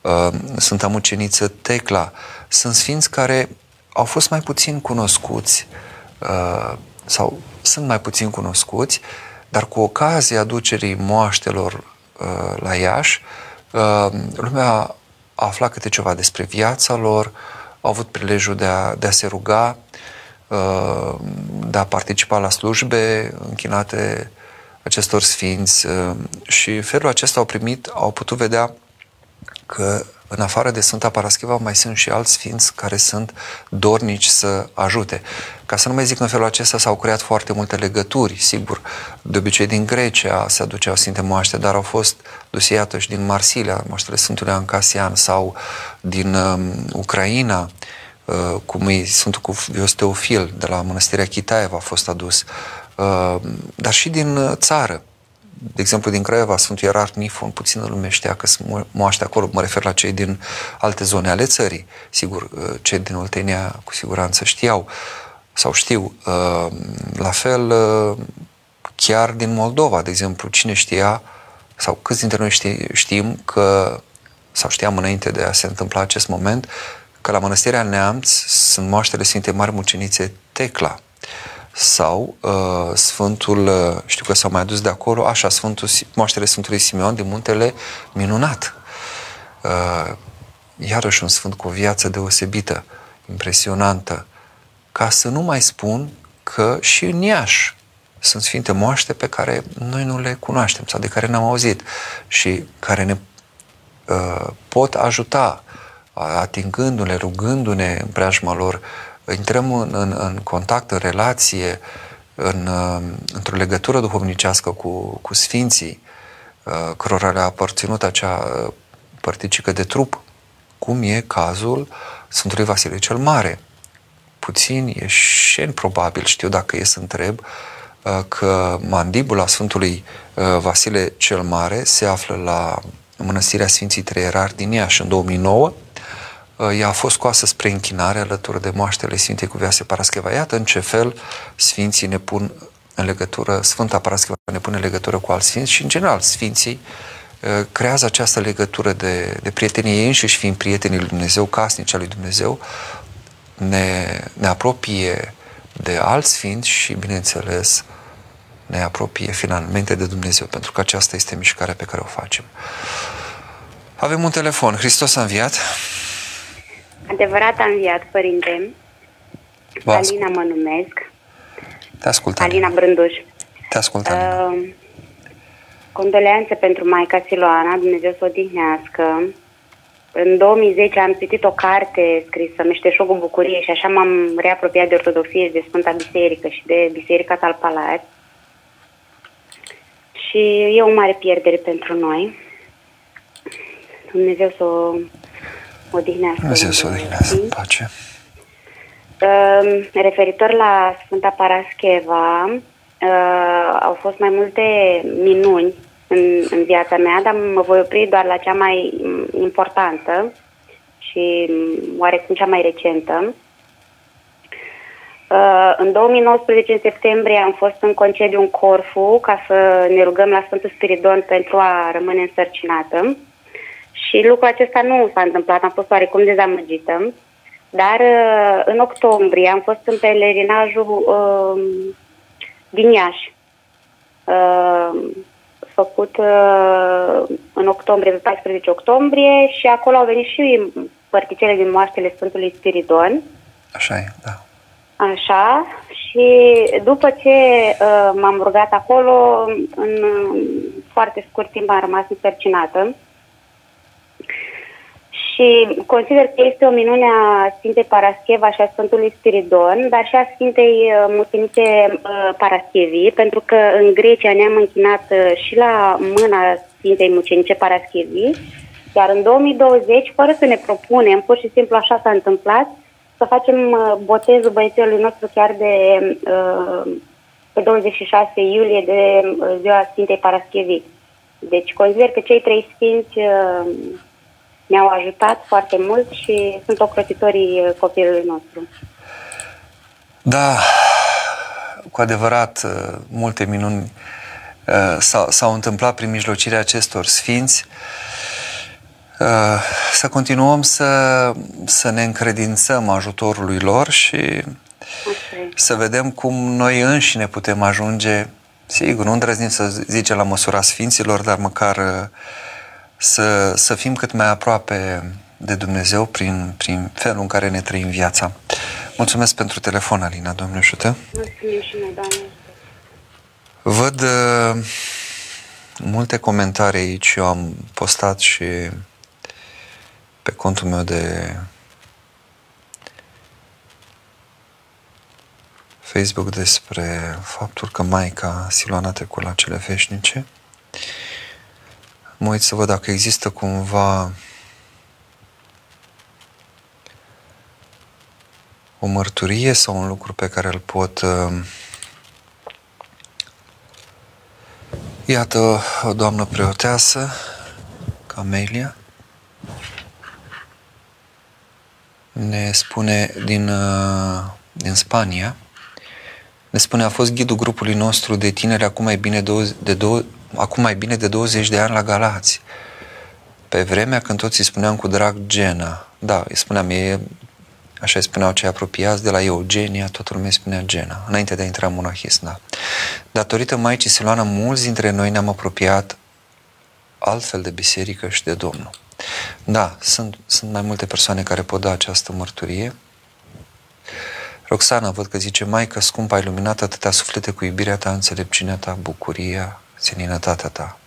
uh, Sfânta Muceniță Tecla. Sunt sfinți care au fost mai puțin cunoscuți uh, sau sunt mai puțin cunoscuți, dar cu ocazia aducerii moaștelor uh, la Iași, lumea a aflat câte ceva despre viața lor, au avut prilejul de a, de a se ruga, de a participa la slujbe închinate acestor sfinți uh, și felul acesta au primit, au putut vedea că în afară de Sfânta Paraschiva mai sunt și alți sfinți care sunt dornici să ajute. Ca să nu mai zic în felul acesta s-au creat foarte multe legături, sigur. De obicei din Grecia se aduceau Sfinte Moaște, dar au fost duse iată și din Marsilia, moaștele Sfântului Ancasian sau din um, Ucraina, uh, cum e Sfântul Cuvios Teofil de la Mănăstirea Chitaeva a fost adus. Uh, dar și din uh, țară. De exemplu, din Craiova, Sfântul Ierarh Nifon, puțină lume știa că sunt moaște acolo, mă refer la cei din alte zone ale țării. Sigur, uh, cei din Oltenia cu siguranță știau sau știu. La fel, chiar din Moldova, de exemplu, cine știa sau câți dintre noi știm că, sau știam înainte de a se întâmpla acest moment, că la Mănăstirea Neamț sunt moaștele Sfinte Mari Mucenițe Tecla sau uh, Sfântul, uh, știu că s-au mai adus de acolo, așa, Sfântul, moaștele Sfântului Simeon din muntele minunat. Uh, iarăși un sfânt cu o viață deosebită, impresionantă, ca să nu mai spun că și în Iași sunt sfinte moaște pe care noi nu le cunoaștem sau de care n-am auzit și care ne uh, pot ajuta atingându-le, rugându-ne în preajma lor intrăm în, în, în contact, în relație, în, într-o legătură duhovnicească cu, cu sfinții, uh, cărora le-a aparținut acea uh, părticică de trup, cum e cazul Sfântului Vasile cel Mare. Puțin e și probabil, știu dacă e să întreb, uh, că mandibula Sfântului Vasile cel Mare se află la Mănăstirea Sfinții Treierari din Iași în 2009 Uh, ea a fost scoasă spre închinare alături de moaștele Sfintei Cuvioase Parascheva. Iată în ce fel Sfinții ne pun în legătură, Sfânta Parascheva ne pune în legătură cu alți Sfinți și, în general, Sfinții uh, creează această legătură de, de prietenie ei înșiși, fiind prietenii lui Dumnezeu, casnici al lui Dumnezeu, ne, ne apropie de alți Sfinți și, bineînțeles, ne apropie finalmente de Dumnezeu, pentru că aceasta este mișcarea pe care o facem. Avem un telefon. Hristos a înviat. Adevărat a înviat, părinte. Vă Alina mă numesc. Te ascult. Alina Brânduș. Te ascult, Alina. Uh, condoleanțe pentru Maica Siloana, Dumnezeu să o odihnească. În 2010 am citit o carte scrisă Meșteșogul Bucurie și așa m-am reapropiat de Ortodoxie și de Sfânta Biserică și de Biserica Talpalat. Și e o mare pierdere pentru noi. Dumnezeu să o odihnească. Dumnezeu să odihnească în pace. Uh, referitor la Sfânta Parascheva, uh, au fost mai multe minuni în, în viața mea, dar mă voi opri doar la cea mai importantă și oarecum cea mai recentă. Uh, în 2019, în septembrie, am fost în concediu în Corfu ca să ne rugăm la Sfântul Spiridon pentru a rămâne însărcinată. Și lucrul acesta nu s-a întâmplat, am fost oarecum dezamăgită. Dar uh, în octombrie am fost în pelerinajul uh, din Iași. Uh, făcut uh, în octombrie, pe 14 octombrie și acolo au venit și părticele din moaștele Sfântului Spiridon. Așa e, da. Așa, și după ce uh, m-am rugat acolo, în uh, foarte scurt timp am rămas însărcinată și consider că este o minune a Sfintei Parascheva și a Sfântului Spiridon, dar și a Sfintei uh, Mucenice uh, Paraschevi, pentru că în Grecia ne-am închinat uh, și la mâna Sfintei Mucenice Paraschevi, iar în 2020, fără să ne propunem, pur și simplu așa s-a întâmplat, să facem botezul băiețelului nostru chiar de pe 26 iulie de ziua Sfintei Paraschevi. Deci consider că cei trei sfinți ne-au ajutat foarte mult și sunt ocrotitorii uh, copilului nostru. Da, cu adevărat, uh, multe minuni uh, s-au, s-au întâmplat prin mijlocirea acestor sfinți. Să continuăm să, să ne încredințăm ajutorului lor și okay. să vedem cum noi înșine putem ajunge, sigur, nu îndrăznim să zicem la măsura sfinților, dar măcar să, să fim cât mai aproape de Dumnezeu prin, prin felul în care ne trăim viața. Mulțumesc pentru telefon, Alina, Domnule ajută. Mulțumim și noi, Doamne. Văd uh, multe comentarii aici, eu am postat și pe contul meu de Facebook despre faptul că Maica Siloana trecut la cele veșnice. Mă uit să văd dacă există cumva o mărturie sau un lucru pe care îl pot uh... Iată o doamnă preoteasă, Camelia, ne spune din, uh, din Spania, ne spune a fost ghidul grupului nostru de tineri acum mai bine de, două, acum mai bine de 20 de ani la Galați. Pe vremea când toți îi spuneam cu drag Gena, da, îi spuneam, e, așa îi spuneau cei apropiați de la Eugenia, toată lumea îi spunea Gena, înainte de a intra în monahism, da. Datorită Maicii Siloana, mulți dintre noi ne-am apropiat altfel de biserică și de Domnul. Da, sunt, sunt mai multe persoane care pot da această mărturie. Roxana, văd că zice, Maică, scump, ai luminat atâtea suflete cu iubirea ta, înțelepciunea ta, bucuria, seninătatea ta.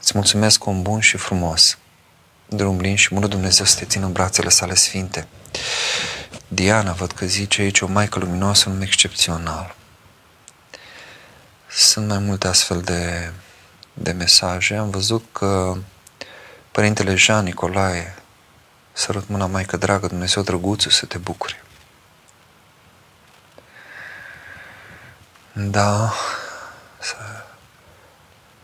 Îți mulțumesc om bun și frumos, drum lin și mult Dumnezeu să te țină în brațele sale sfinte. Diana, văd că zice aici o maică luminoasă, un nume excepțional. Sunt mai multe astfel de, de mesaje. Am văzut că Părintele Jean Nicolae, sărut mâna Maică dragă, Dumnezeu drăguțul să te bucuri. Da, să,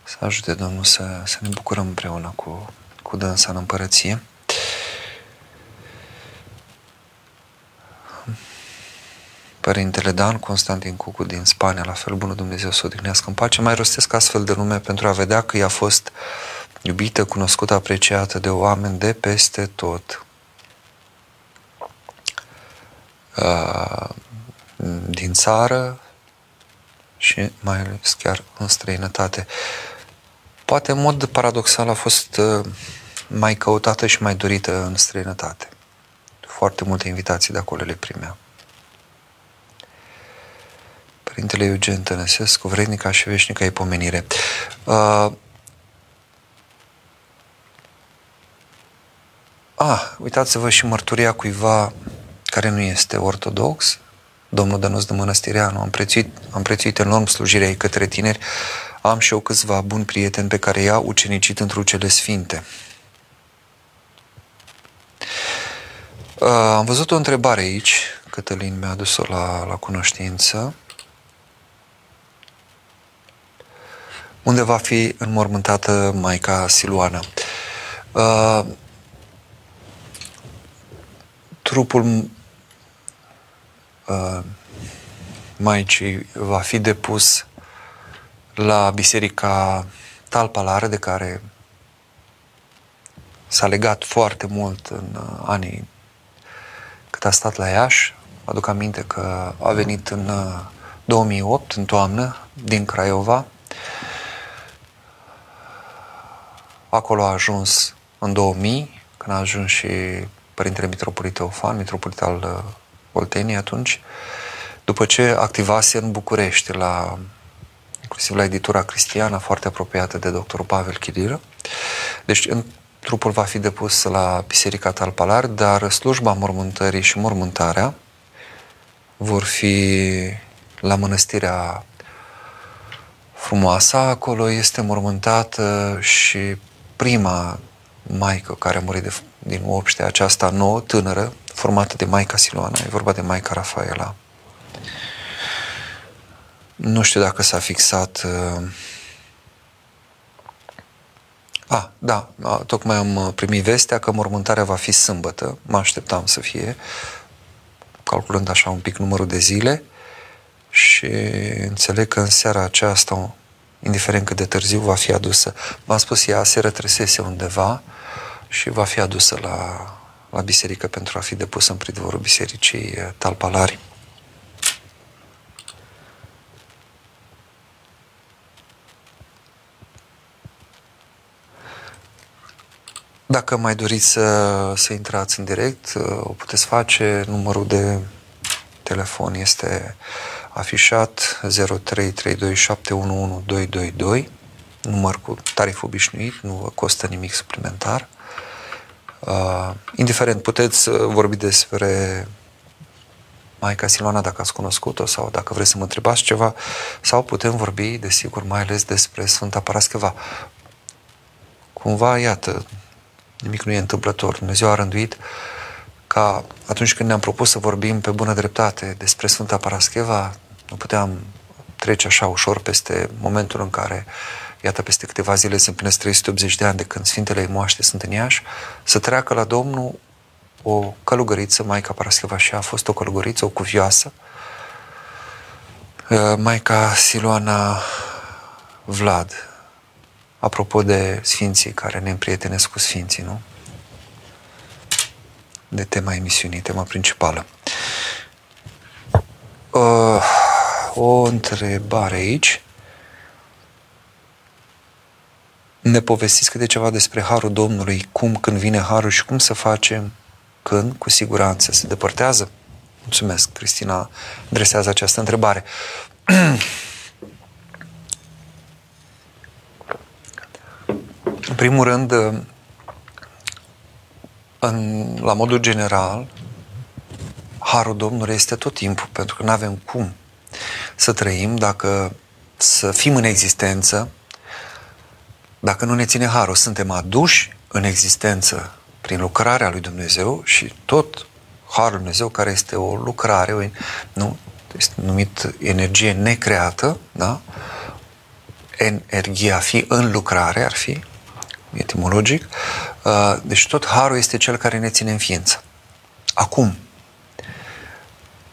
să ajute Domnul să, să ne bucurăm împreună cu, cu dânsa în împărăție. Părintele Dan Constantin Cucu din Spania, la fel bună Dumnezeu să o odihnească în pace, mai rostesc astfel de nume pentru a vedea că ea a fost iubită, cunoscută, apreciată de oameni de peste tot. Uh, din țară, și mai ales chiar în străinătate. Poate în mod paradoxal a fost uh, mai căutată și mai dorită în străinătate. Foarte multe invitații de acolo le primea. Părintele Eugen Tănăsescu, vrednica și veșnica pomenire. Uh, ah, uitați-vă și mărturia cuiva care nu este ortodox, domnul Dănuț de Mănăstireanu, am prețuit, am prețuit enorm slujirea ei către tineri, am și eu câțiva buni prieteni pe care i-a ucenicit într cele sfinte. Uh, am văzut o întrebare aici, Cătălin mi-a adus-o la, la cunoștință. Unde va fi înmormântată Maica Siluana? Uh, trupul uh, Maicii va fi depus la biserica Talpalar, de care s-a legat foarte mult în uh, anii cât a stat la Iași. Aduc aminte că a venit în 2008, în toamnă, din Craiova. Acolo a ajuns în 2000, când a ajuns și Părintele Mitropolit Teofan, Mitropolit al uh, Olteniei atunci, după ce activase în București, la, inclusiv la editura cristiană, foarte apropiată de doctorul Pavel Chidilă. Deci în, trupul va fi depus la Biserica Talpalar, dar slujba mormântării și mormântarea vor fi la mănăstirea frumoasă. Acolo este mormântată și prima maică care a murit de, din obște, aceasta nouă, tânără, formată de Maica Siloana. E vorba de Maica Rafaela. Nu știu dacă s-a fixat... Uh... A, da, tocmai am uh, primit vestea că mormântarea va fi sâmbătă. Mă așteptam să fie, calculând așa un pic numărul de zile și înțeleg că în seara aceasta indiferent cât de târziu, va fi adusă. V-am spus, ea se retrăsese undeva și va fi adusă la, la biserică pentru a fi depusă în pridvorul bisericii eh, Talpalari. Dacă mai doriți să, să intrați în direct, eh, o puteți face. Numărul de telefon este afișat 0332711222, număr cu tarif obișnuit, nu vă costă nimic suplimentar. Uh, indiferent, puteți uh, vorbi despre Maica Siloana dacă ați cunoscut-o sau dacă vreți să mă întrebați ceva, sau putem vorbi, desigur, mai ales despre Sfânta Parascheva. Cumva, iată, nimic nu e întâmplător. Dumnezeu a rânduit ca atunci când ne-am propus să vorbim pe bună dreptate despre Sfânta Parascheva, nu puteam trece așa ușor peste momentul în care, iată, peste câteva zile se împlinesc 380 de ani de când Sfintele Moaște sunt în Iași, să treacă la Domnul o călugăriță, Maica Parascheva și a fost o călugăriță, o cuvioasă, uh, Maica Siloana Vlad, apropo de sfinții care ne împrietenesc cu sfinții, nu? De tema emisiunii, tema principală. Uh, o întrebare aici. Ne povestiți câte ceva despre Harul Domnului, cum, când vine Harul și cum să facem când, cu siguranță, se depărtează? Mulțumesc, Cristina adresează această întrebare. În primul rând, în, la modul general, Harul Domnului este tot timpul, pentru că nu avem cum să trăim, dacă să fim în existență, dacă nu ne ține harul, suntem aduși în existență prin lucrarea lui Dumnezeu și tot harul lui Dumnezeu care este o lucrare, o, nu, este numit energie necreată, da? Energia fi în lucrare ar fi, etimologic. Uh, deci tot harul este cel care ne ține în ființă. Acum,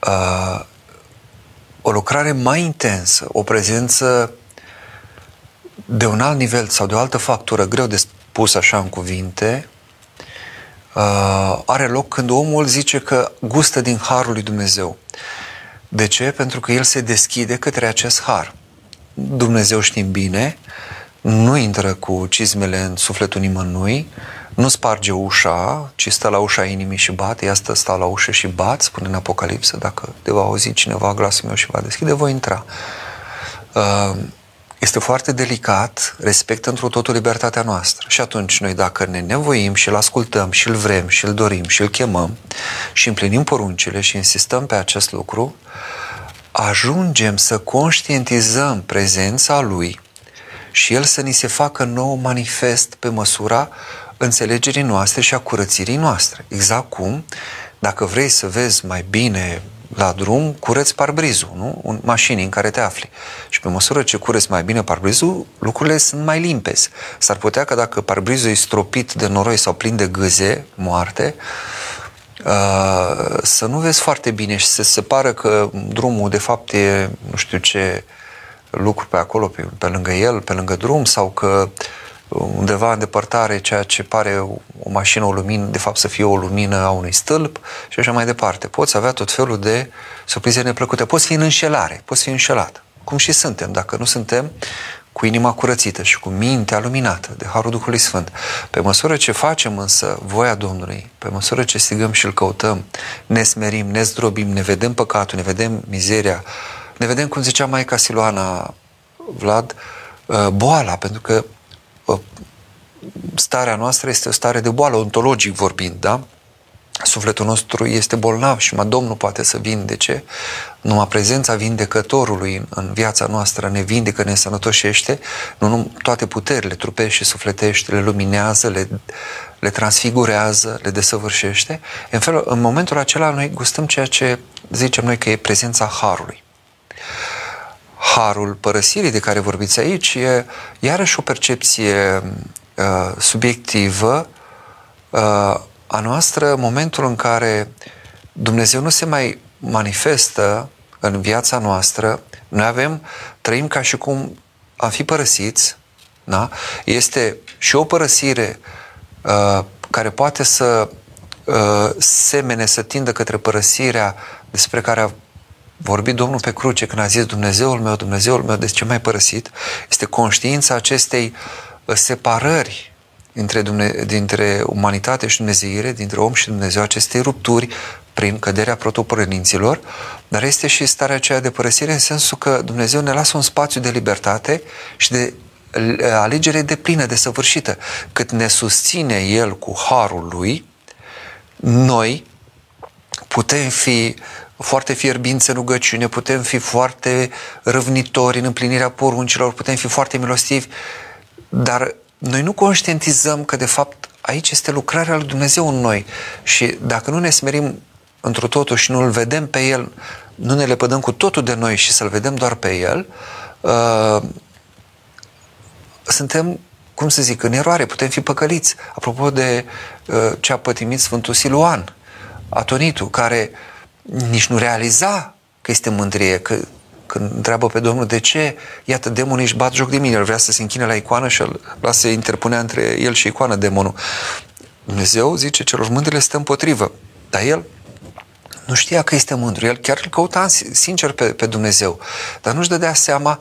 uh, o lucrare mai intensă, o prezență de un alt nivel sau de o altă factură, greu de spus așa în cuvinte, uh, are loc când omul zice că gustă din harul lui Dumnezeu. De ce? Pentru că el se deschide către acest har. Dumnezeu știm bine, nu intră cu cizmele în sufletul nimănui, nu sparge ușa, ci stă la ușa inimii și bate, ea stă, stă la ușă și bat, spune în Apocalipsă, dacă te va auzi cineva glasul meu și va deschide, voi intra. Uh, este foarte delicat, respectă într totul libertatea noastră. Și atunci noi dacă ne nevoim și îl ascultăm și îl vrem și îl dorim și îl chemăm și împlinim poruncile și insistăm pe acest lucru, ajungem să conștientizăm prezența Lui și El să ni se facă nou manifest pe măsura înțelegerii noastre și a curățirii noastre. Exact cum, dacă vrei să vezi mai bine la drum, curăți parbrizul, nu? Un mașini în care te afli. Și pe măsură ce curăți mai bine parbrizul, lucrurile sunt mai limpezi. S-ar putea că dacă parbrizul e stropit de noroi sau plin de gâze moarte, uh, să nu vezi foarte bine și să se pară că drumul de fapt e nu știu ce lucru pe acolo, pe, pe lângă el, pe lângă drum sau că undeva în depărtare ceea ce pare o mașină, o lumină, de fapt să fie o lumină a unui stâlp și așa mai departe. Poți avea tot felul de surprize neplăcute. Poți fi în înșelare, poți fi înșelat. Cum și suntem. Dacă nu suntem cu inima curățită și cu mintea luminată de Harul Duhului Sfânt. Pe măsură ce facem însă voia Domnului, pe măsură ce strigăm și îl căutăm, ne smerim, ne zdrobim, ne vedem păcatul, ne vedem mizeria, ne vedem, cum zicea Maica Siloana Vlad, uh, boala, pentru că uh, starea noastră este o stare de boală, ontologic vorbind, da? Sufletul nostru este bolnav și numai Domnul poate să vindece. Numai prezența vindecătorului în, în viața noastră ne vindecă, ne sănătoșește. Nu, nu, toate puterile trupești și sufletești le luminează, le, le transfigurează, le desăvârșește. În, felul, în momentul acela noi gustăm ceea ce zicem noi că e prezența Harului. Harul părăsirii de care vorbiți aici e iarăși o percepție uh, subiectivă uh, a noastră, momentul în care Dumnezeu nu se mai manifestă în viața noastră, noi avem, trăim ca și cum am fi părăsiți, da? este și o părăsire uh, care poate să uh, semene, să tindă către părăsirea despre care a vorbit Domnul pe cruce când a zis Dumnezeul meu, Dumnezeul meu, de ce mai părăsit? Este conștiința acestei uh, separări dintre, Dumne- dintre umanitate și Dumnezeire, dintre om și Dumnezeu, aceste rupturi prin căderea protopărăninților, dar este și starea aceea de părăsire în sensul că Dumnezeu ne lasă un spațiu de libertate și de alegere de plină, de săvârșită. Cât ne susține El cu harul Lui, noi putem fi foarte fierbinți în rugăciune, putem fi foarte răvnitori în împlinirea poruncilor, putem fi foarte milostivi, dar noi nu conștientizăm că, de fapt, aici este lucrarea lui Dumnezeu în noi și dacă nu ne smerim într totul și nu-L vedem pe El, nu ne lepădăm cu totul de noi și să-L vedem doar pe El, uh, suntem, cum să zic, în eroare, putem fi păcăliți. Apropo de uh, ce a pătimit Sfântul Siluan, Atonitul, care nici nu realiza că este mândrie, că când întreabă pe Domnul de ce, iată, demonii își bat joc de mine, el vrea să se închine la icoană și îl lasă interpunea între el și icoană demonul. Dumnezeu zice celor mândrile stă împotrivă, dar el nu știa că este mândru, el chiar îl căuta sincer pe, pe Dumnezeu, dar nu-și dădea seama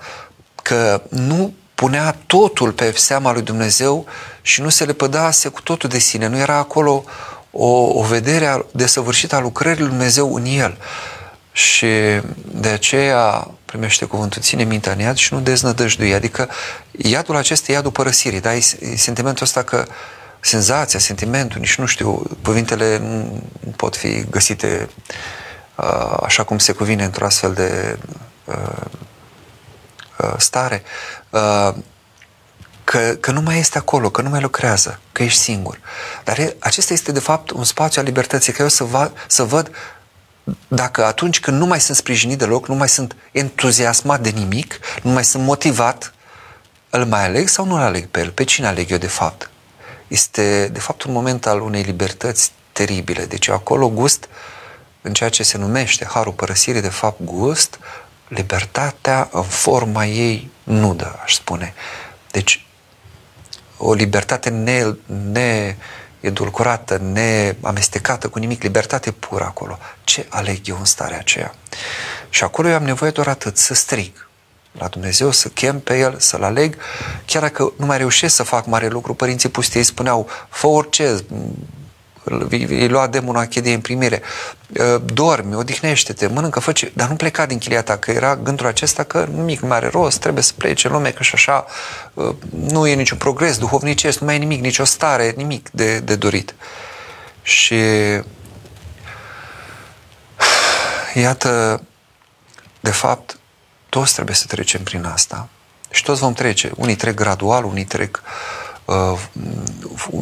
că nu punea totul pe seama lui Dumnezeu și nu se lepădase cu totul de sine, nu era acolo o, o vedere desăvârșită a lucrării lui Dumnezeu în el. Și de aceea primește cuvântul, ține mintea în iad și nu deznădăjdui. Adică iadul acesta e iadul părăsirii, da? E sentimentul ăsta că senzația, sentimentul, nici nu știu, cuvintele nu pot fi găsite uh, așa cum se cuvine într-o astfel de uh, uh, stare, uh, că, că nu mai este acolo, că nu mai lucrează, că ești singur. Dar e, acesta este de fapt un spațiu al libertății, că eu să, va, să văd dacă atunci când nu mai sunt sprijinit deloc, nu mai sunt entuziasmat de nimic, nu mai sunt motivat, îl mai aleg sau nu îl aleg pe el? Pe cine aleg eu de fapt? Este de fapt un moment al unei libertăți teribile. Deci acolo gust în ceea ce se numește harul părăsirii, de fapt gust libertatea în forma ei nudă, aș spune. Deci o libertate ne, ne edulcorată, neamestecată cu nimic, libertate pură acolo. Ce aleg eu în starea aceea? Și acolo eu am nevoie doar atât, să strig la Dumnezeu, să chem pe El, să-L aleg, chiar dacă nu mai reușesc să fac mare lucru, părinții pustiei spuneau, fă orice, îi lua demonul achidie în primire, ă, dormi, odihnește-te, mănâncă, fă ce, dar nu pleca din chilia ta, că era gândul acesta că nimic nu mai are rost, trebuie să plece în lume, că și așa ă, nu e niciun progres duhovnicesc, nu mai e nimic, nicio stare, nimic de, de dorit. Și iată, de fapt, toți trebuie să trecem prin asta și toți vom trece. Unii trec gradual, unii trec uh, Uh,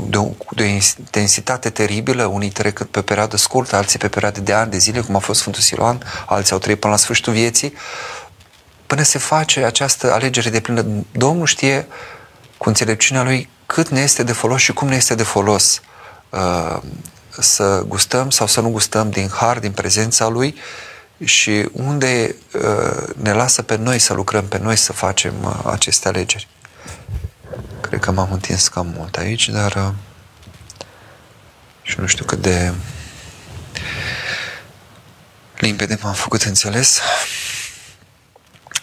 de o, de o intensitate teribilă, unii trec pe perioadă scurtă, alții pe perioade de ani, de zile, cum a fost Sfântul Siloan, alții au trăit până la sfârșitul vieții, până se face această alegere de plină. Domnul știe cu înțelepciunea lui cât ne este de folos și cum ne este de folos uh, să gustăm sau să nu gustăm din har, din prezența Lui și unde uh, ne lasă pe noi să lucrăm, pe noi să facem uh, aceste alegeri. Cred că m-am întins cam mult aici, dar uh, și nu știu cât de limpede m-am făcut înțeles,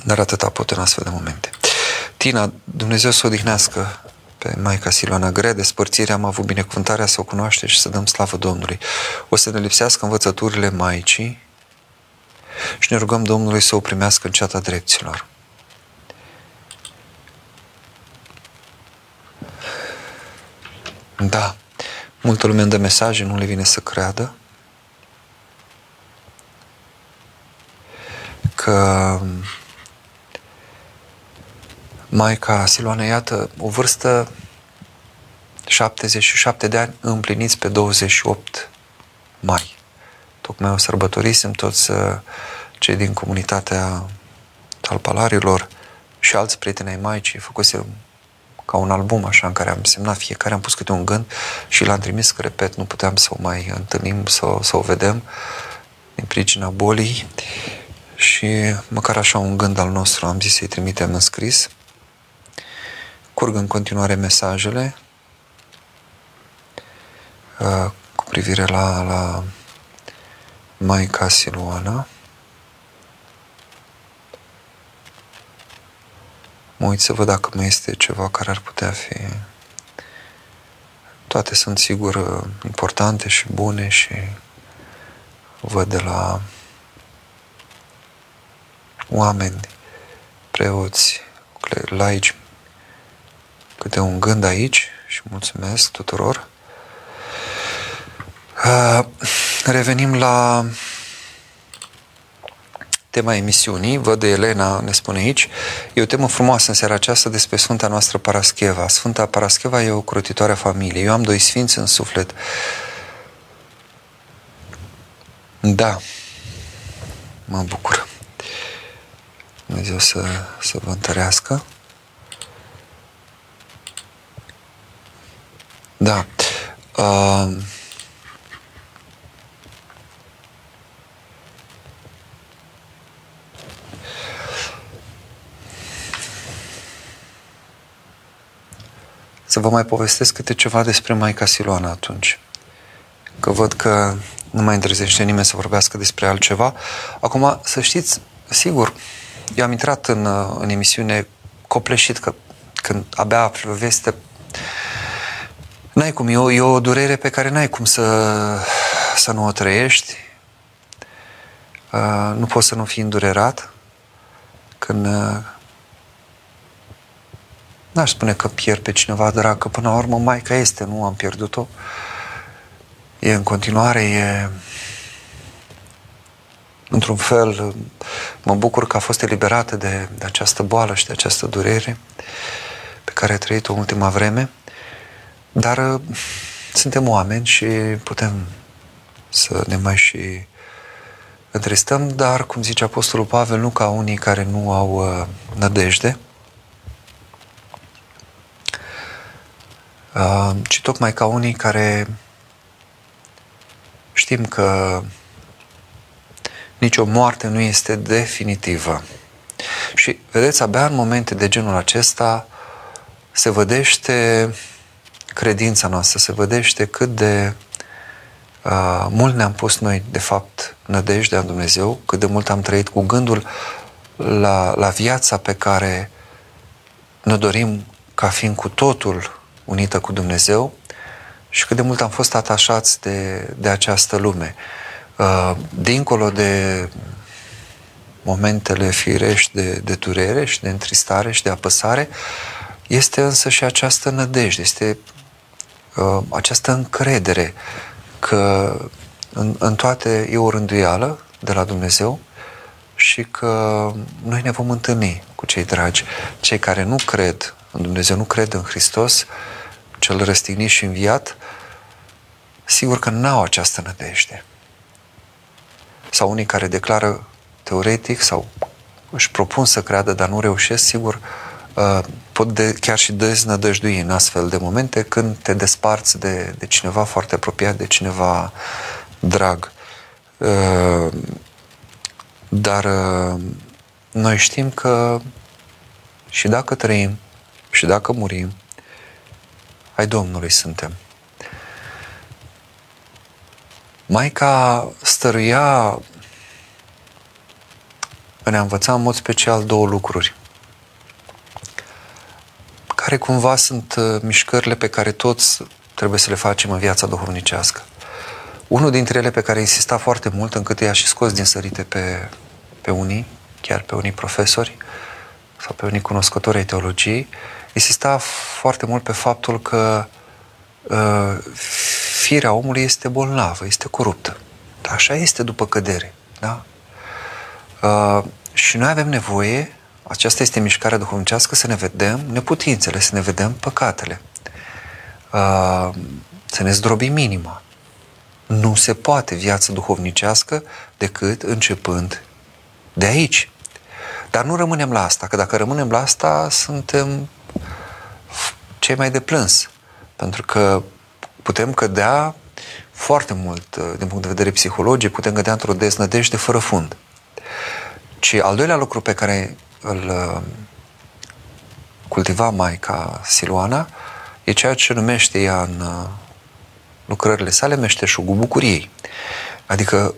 dar atâta pot în astfel de momente. Tina, Dumnezeu să o odihnească pe Maica Siloana Grea, despărțirea am avut binecuvântarea să o cunoaște și să dăm slavă Domnului. O să ne lipsească învățăturile Maicii și ne rugăm Domnului să o primească în ceata dreptilor. Da, multă lume îmi dă mesaje, nu le vine să creadă că Maica Siloana, iată, o vârstă 77 de ani împliniți pe 28 mai. Tocmai o sărbătorisem toți uh, cei din comunitatea Talpalarilor și alți prieteni ai Maicii, făcuse ca un album așa în care am semnat fiecare, am pus câte un gând și l-am trimis, că repet, nu puteam să o mai întâlnim, să, să o vedem din pricina bolii și măcar așa un gând al nostru am zis să-i trimitem în scris curg în continuare mesajele uh, cu privire la, la Maica Siluana. Mă uit să văd dacă mai este ceva care ar putea fi. Toate sunt sigur importante și bune și văd de la oameni, preoți, laici, câte un gând aici și mulțumesc tuturor. Uh, revenim la tema emisiunii. Văd de Elena, ne spune aici. E o temă frumoasă în seara aceasta despre Sfânta noastră Parascheva. Sfânta Parascheva e o crotitoare a familiei. Eu am doi sfinți în suflet. Da, mă bucur. Dumnezeu să, să vă întărească. Da. Uh, să vă mai povestesc câte ceva despre Maica Siloana atunci. Că văd că nu mai întrezește nimeni să vorbească despre altceva. Acum, să știți, sigur, eu am intrat în, în emisiune copleșit, că când abia aflu veste N-ai cum, e o, e o durere pe care n-ai cum să, să nu o trăiești. Uh, nu poți să nu fii îndurerat când uh, n-aș spune că pierd pe cineva drag, că până la urmă Maica este, nu am pierdut-o. E în continuare, e într-un fel, mă bucur că a fost eliberată de, de această boală și de această durere pe care a trăit-o în ultima vreme. Dar uh, suntem oameni și putem să ne mai și întristăm, dar, cum zice Apostolul Pavel, nu ca unii care nu au uh, nădejde, ci tocmai ca unii care știm că nicio moarte nu este definitivă. Și vedeți, abia în momente de genul acesta se vădește credința noastră, se vedește cât de uh, mult ne-am pus noi, de fapt, nădejdea în Dumnezeu, cât de mult am trăit cu gândul la, la viața pe care ne dorim ca fiind cu totul unită cu Dumnezeu și cât de mult am fost atașați de, de această lume. Uh, dincolo de momentele firești de, de durere și de întristare și de apăsare, este însă și această nădejde, este uh, această încredere că în, în toate e o rânduială de la Dumnezeu și că noi ne vom întâlni cu cei dragi, cei care nu cred în Dumnezeu, nu cred în Hristos, cel răstignit și înviat, sigur că n-au această nădejde. Sau unii care declară teoretic sau își propun să creadă, dar nu reușesc, sigur, uh, pot de, chiar și deznădăjdui în astfel de momente când te desparți de, de cineva foarte apropiat, de cineva drag. Uh, dar uh, noi știm că și dacă trăim și dacă murim, ai Domnului suntem. Maica stăruia ne-a învățat în mod special două lucruri care cumva sunt uh, mișcările pe care toți trebuie să le facem în viața duhovnicească. Unul dintre ele pe care insista foarte mult, încât i-a și scos din sărite pe, pe unii, chiar pe unii profesori sau pe unii cunoscători ai teologiei, insista foarte mult pe faptul că uh, firea omului este bolnavă, este coruptă. Așa este după cădere. Da? Uh, și noi avem nevoie, aceasta este mișcarea duhovnicească, să ne vedem neputințele, să ne vedem păcatele. Uh, să ne zdrobim minima. Nu se poate viață duhovnicească decât începând de aici. Dar nu rămânem la asta, că dacă rămânem la asta, suntem cei mai de plâns. Pentru că putem cădea foarte mult, uh, din punct de vedere psihologic, putem cădea într-o deznădejde fără fund. Și al doilea lucru pe care îl uh, cultiva Maica Siluana e ceea ce numește ea în uh, lucrările sale meșteșugul bucuriei. Adică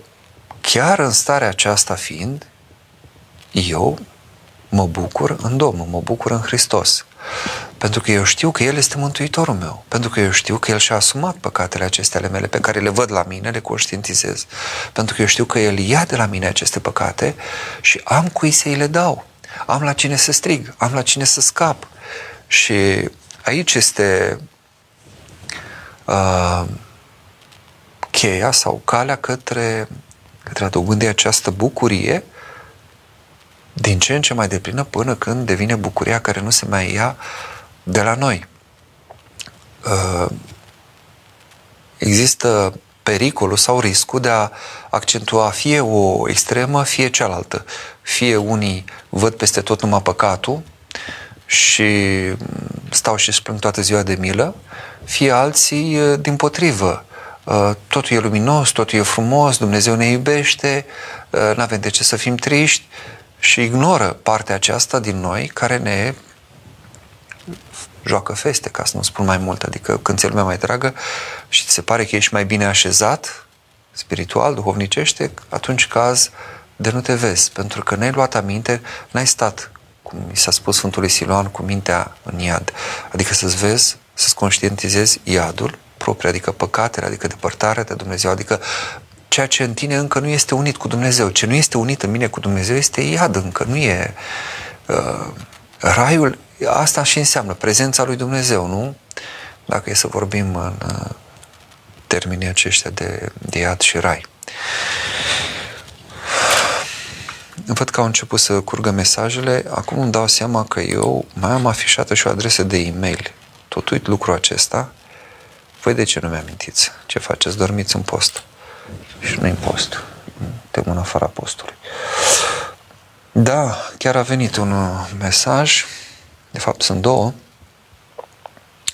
chiar în starea aceasta fiind, eu mă bucur în Domnul, mă bucur în Hristos. Pentru că eu știu că El este Mântuitorul meu. Pentru că eu știu că El și-a asumat păcatele acestea ale mele pe care le văd la mine, le conștientizez. Pentru că eu știu că El ia de la mine aceste păcate și am cui să-i le dau. Am la cine să strig, am la cine să scap. Și aici este uh, cheia sau calea către, către a dobândi această bucurie din ce în ce mai deplină până când devine bucuria care nu se mai ia de la noi. Uh, există pericolul sau riscul de a accentua fie o extremă, fie cealaltă. Fie unii văd peste tot numai păcatul și stau și spun toată ziua de milă, fie alții uh, din potrivă. Uh, totul e luminos, totul e frumos, Dumnezeu ne iubește, nu avem de ce să fim triști și ignoră partea aceasta din noi care ne joacă feste, ca să nu spun mai mult, adică când ți lumea mai dragă și ți se pare că ești mai bine așezat, spiritual, duhovnicește, atunci caz de nu te vezi, pentru că n-ai luat aminte, n-ai stat, cum mi s-a spus Sfântului Siloan, cu mintea în iad, adică să-ți vezi, să-ți conștientizezi iadul propriu, adică păcatele, adică depărtarea de Dumnezeu, adică ceea ce în tine încă nu este unit cu Dumnezeu. Ce nu este unit în mine cu Dumnezeu este iad încă, nu e... Uh, raiul, asta și înseamnă prezența lui Dumnezeu, nu? Dacă e să vorbim în uh, termenii aceștia de, de iad și rai. Văd că au început să curgă mesajele. Acum îmi dau seama că eu mai am afișată și o adresă de e-mail. Tot uit lucrul acesta. Voi de ce nu mi-amintiți? Ce faceți? Dormiți în post și nu post. Te în afara postului. Da, chiar a venit un uh, mesaj, de fapt sunt două.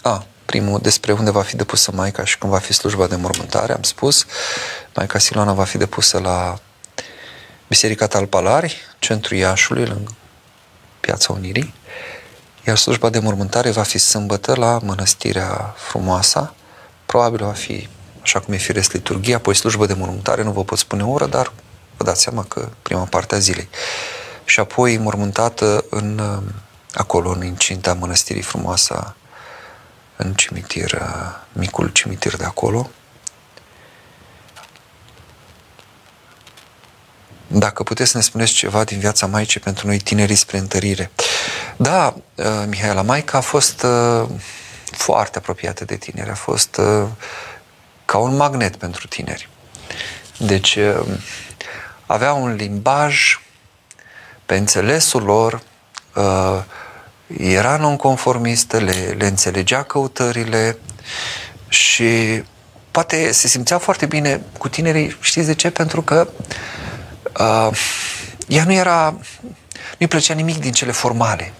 A, primul despre unde va fi depusă Maica și cum va fi slujba de mormântare, am spus. Maica Siloana va fi depusă la Biserica Talpalari, centrul Iașului, lângă Piața Unirii, iar slujba de mormântare va fi sâmbătă la Mănăstirea Frumoasa, probabil va fi așa cum e firesc liturghia, apoi slujbă de mormântare, nu vă pot spune o oră, dar vă dați seama că prima parte a zilei. Și apoi mormântată în, acolo, în incinta mănăstirii frumoasă, în cimitir, micul cimitir de acolo. Dacă puteți să ne spuneți ceva din viața Maicii pentru noi tinerii spre întărire. Da, uh, Mihaela Maica a fost uh, foarte apropiată de tineri, a fost uh, ca un magnet pentru tineri. Deci uh, avea un limbaj pe înțelesul lor, uh, era nonconformistă, le, le înțelegea căutările și poate se simțea foarte bine cu tinerii, știți de ce? Pentru că uh, ea nu era, nu-i plăcea nimic din cele formale.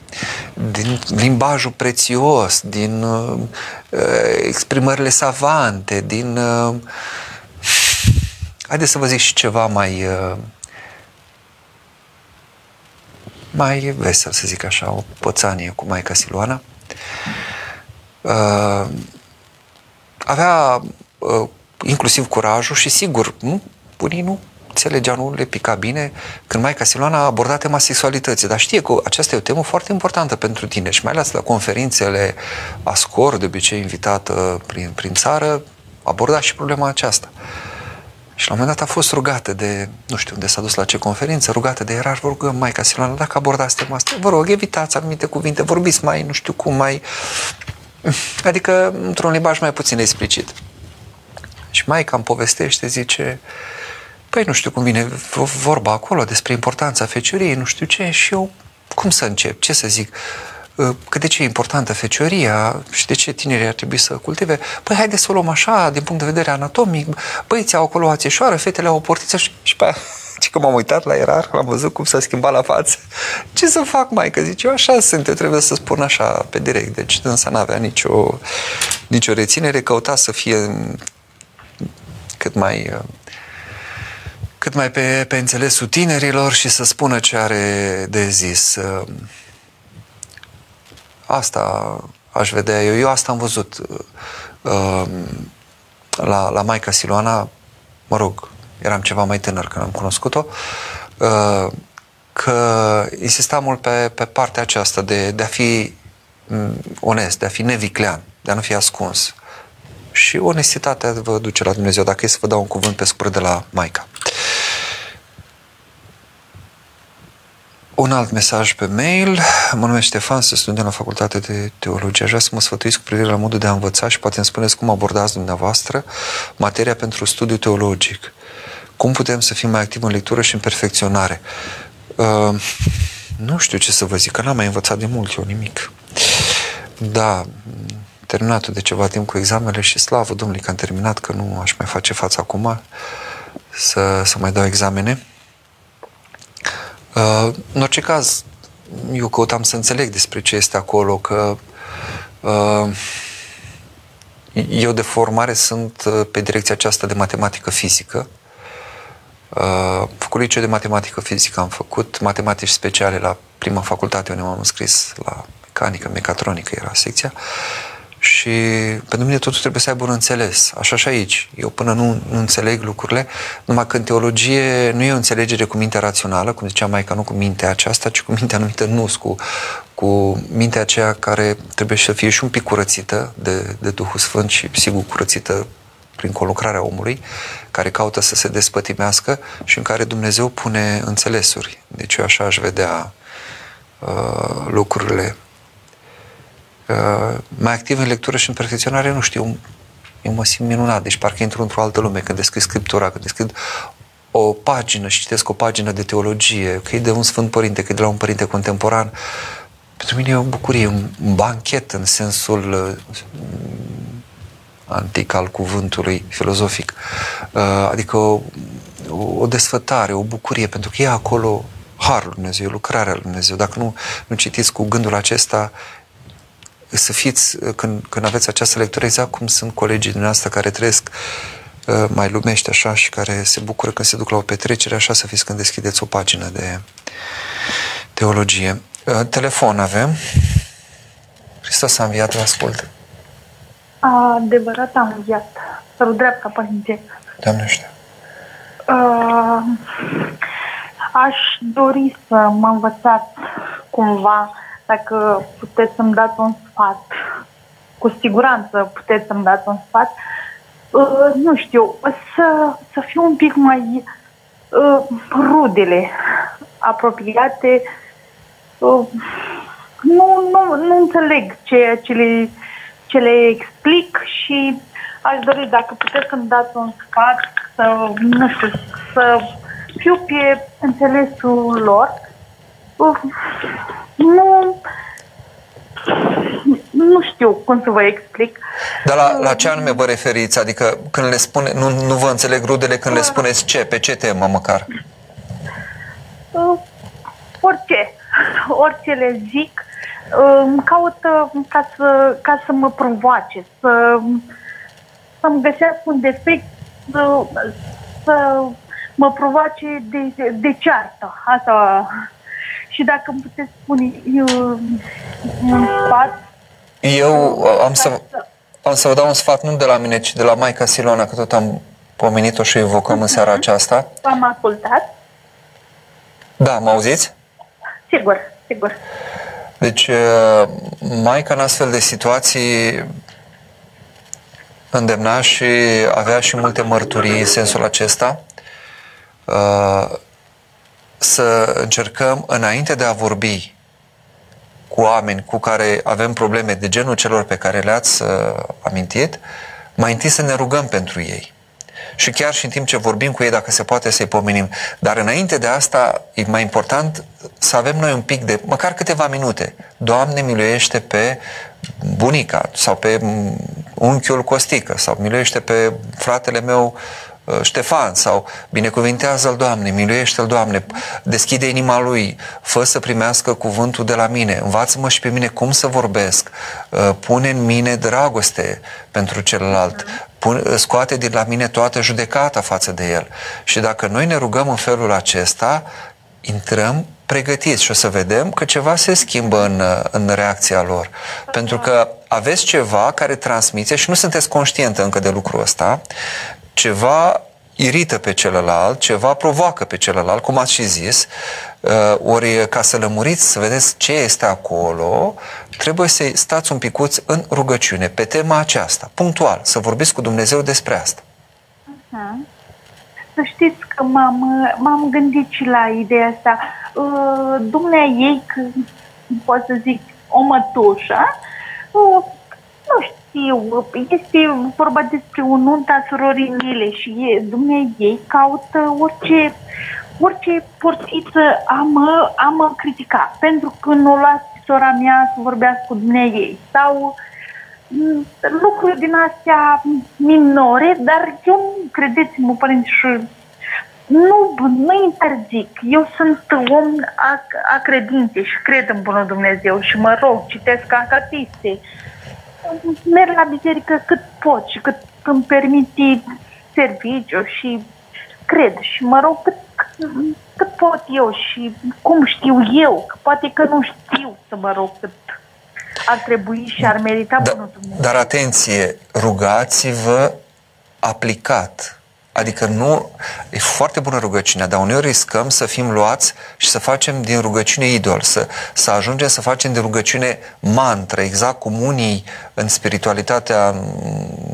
din limbajul prețios, din uh, exprimările savante, din... Uh, haideți să vă zic și ceva mai... Uh, mai vesel, să zic așa, o pățanie cu Maica Siluana. Uh, avea uh, inclusiv curajul și sigur, nu, unii nu înțelegea, nu le pica bine când Maica Siluana a abordat tema sexualității, dar știe că aceasta e o temă foarte importantă pentru tine și mai ales la conferințele ASCOR, de obicei invitată prin, prin țară, aborda și problema aceasta. Și la un moment dat a fost rugată de, nu știu unde s-a dus la ce conferință, rugată de erar, vă rugăm, Maica Siluana, dacă abordați tema asta, vă rog, evitați anumite cuvinte, vorbiți mai, nu știu cum, mai... Adică într-un limbaj mai puțin explicit. Și Maica îmi povestește, zice, păi nu știu cum vine vorba acolo despre importanța fecioriei, nu știu ce, și eu cum să încep, ce să zic, ă, că de ce e importantă fecioria și de ce tinerii ar trebui să cultive. Păi haide să o luăm așa, din punct de vedere anatomic, băieții au acolo o ațeșoară, fetele au o portiță și, și pe aia, și că m-am uitat la erar, l-am văzut cum s-a schimbat la față. Ce să fac, mai că zice, eu așa sunt, eu trebuie să spun așa pe direct. Deci însă n-avea nicio, nicio reținere, căuta să fie cât mai ă, cât mai pe, pe înțelesul tinerilor și să spună ce are de zis. Asta aș vedea eu. Eu asta am văzut uh, la, la Maica Siloana, mă rog, eram ceva mai tânăr când am cunoscut-o, uh, că insista mult pe, pe partea aceasta de, de a fi mm, onest, de a fi neviclean, de a nu fi ascuns. Și onestitatea vă duce la Dumnezeu, dacă e să vă dau un cuvânt pe scurt de la Maica. Un alt mesaj pe mail. Mă numesc Ștefan, sunt student la Facultate de Teologie. Aș vrea să mă sfătuiți cu privire la modul de a învăța și poate îmi spuneți cum abordați dumneavoastră materia pentru studiu teologic. Cum putem să fim mai activi în lectură și în perfecționare? Uh, nu știu ce să vă zic, că n-am mai învățat de mult eu nimic. Da, terminat de ceva timp cu examenele și slavă Domnului că am terminat, că nu aș mai face față acum să, să mai dau examene. Uh, în orice caz, eu căutam să înțeleg despre ce este acolo, că uh, eu de formare sunt uh, pe direcția aceasta de matematică fizică. Uh, făcut liceu de matematică fizică, am făcut matematici speciale la prima facultate unde m-am înscris la mecanică, mecatronică era secția. Și pentru mine totul trebuie să aibă un înțeles. Așa și aici. Eu până nu, nu înțeleg lucrurile, numai că în teologie nu e o înțelegere cu mintea rațională, cum zicea mai nu cu mintea aceasta, ci cu mintea anumită nus, cu, cu mintea aceea care trebuie să fie și un pic curățită de, de Duhul Sfânt și sigur curățită prin colucrarea omului, care caută să se despătimească și în care Dumnezeu pune înțelesuri. Deci eu așa aș vedea uh, lucrurile mai activ în lectură și în perfecționare, nu știu, eu mă simt minunat, deci parcă intru într-o altă lume când descris Scriptura, când descris o pagină și citesc o pagină de teologie, că e de un Sfânt Părinte, că e de la un Părinte contemporan. Pentru mine e o bucurie, un banchet în sensul uh, antic al cuvântului filozofic. Uh, adică o, o desfătare, o bucurie, pentru că e acolo Harul Dumnezeu, lucrarea Lui Dumnezeu. Dacă nu, nu citiți cu gândul acesta, să fiți, când, când aveți această lectură, exact cum sunt colegii dumneavoastră care trăiesc uh, mai lumești așa și care se bucură când se duc la o petrecere, așa să fiți când deschideți o pagină de teologie. Uh, telefon avem. Hristos a înviat, vă ascult. Adevărat am înviat. Sărut dreapta, părinte. Doamne știu. Uh, aș dori să mă învățați cumva dacă puteți să-mi dați un sfat, cu siguranță puteți să-mi dați un sfat, uh, nu știu, să, să fiu un pic mai uh, rudele apropiate. Uh, nu, nu, nu înțeleg ceea ce le, ce le explic și aș dori dacă puteți să-mi dați un sfat, să, nu știu, să fiu pe înțelesul lor. Uh, nu, nu știu cum să vă explic. Dar la, la ce anume vă referiți? Adică când le spune, nu, nu vă înțeleg rudele când le spuneți ce? Pe ce temă măcar? Uh, orice. Orice le zic, îmi caută ca să, ca să mă provoace, să, să-mi găsească un defect, să, să mă provoace de, de ceartă. Asta. Și dacă îmi puteți spune eu, un sfat. Eu am să, am să vă dau un sfat nu de la mine, ci de la Maica Silona, că tot am pomenit-o și evocăm în seara aceasta. V-am ascultat. Da, mă auziți? Sigur, sigur. Deci, Maica în astfel de situații îndemna și avea și multe mărturii în sensul acesta să încercăm înainte de a vorbi cu oameni cu care avem probleme de genul celor pe care le-ați amintit, mai întâi să ne rugăm pentru ei și chiar și în timp ce vorbim cu ei, dacă se poate să-i pomenim. Dar înainte de asta, e mai important să avem noi un pic de, măcar câteva minute. Doamne, miluiește pe bunica sau pe unchiul Costică sau miluiește pe fratele meu uh, Ștefan sau binecuvintează-l Doamne, miluiește-l Doamne, deschide inima lui, fă să primească cuvântul de la mine, învață-mă și pe mine cum să vorbesc, uh, pune în mine dragoste pentru celălalt, pun, scoate din la mine toată judecata față de el. Și dacă noi ne rugăm în felul acesta, intrăm pregătiți și o să vedem că ceva se schimbă în, în reacția lor. Pentru că aveți ceva care transmite și nu sunteți conștientă încă de lucrul ăsta, ceva irită pe celălalt, ceva provoacă pe celălalt, cum ați și zis, uh, ori ca să lămuriți, să vedeți ce este acolo, trebuie să stați un picuț în rugăciune pe tema aceasta, punctual, să vorbiți cu Dumnezeu despre asta. Uh-huh. Să știți că m-am, m-am gândit și la ideea asta. Uh, Dumnea ei, pot să zic, o mătușă, uh, nu știu, este vorba despre un nunta surorii mele și e, Dumnea ei caută orice, orice porțiță a mă, a mă critica, pentru că nu las sora mea să vorbească cu Dumnea ei sau mm, lucruri din astea minore, dar eu, credeți-mă, părinți, și nu, nu interzic. Eu sunt om a, a credinței și cred în Bunul Dumnezeu și mă rog, citesc acatiste. Merg la biserică cât pot și cât îmi permite serviciu și cred și mă rog cât, cât pot eu și cum știu eu, că poate că nu știu să mă rog cât ar trebui și ar merita da, Bunul Dumnezeu. Dar atenție, rugați-vă aplicat Adică nu, e foarte bună rugăciunea, dar uneori riscăm să fim luați și să facem din rugăciune idol, să, să ajungem să facem din rugăciune mantră, exact cum unii în spiritualitatea,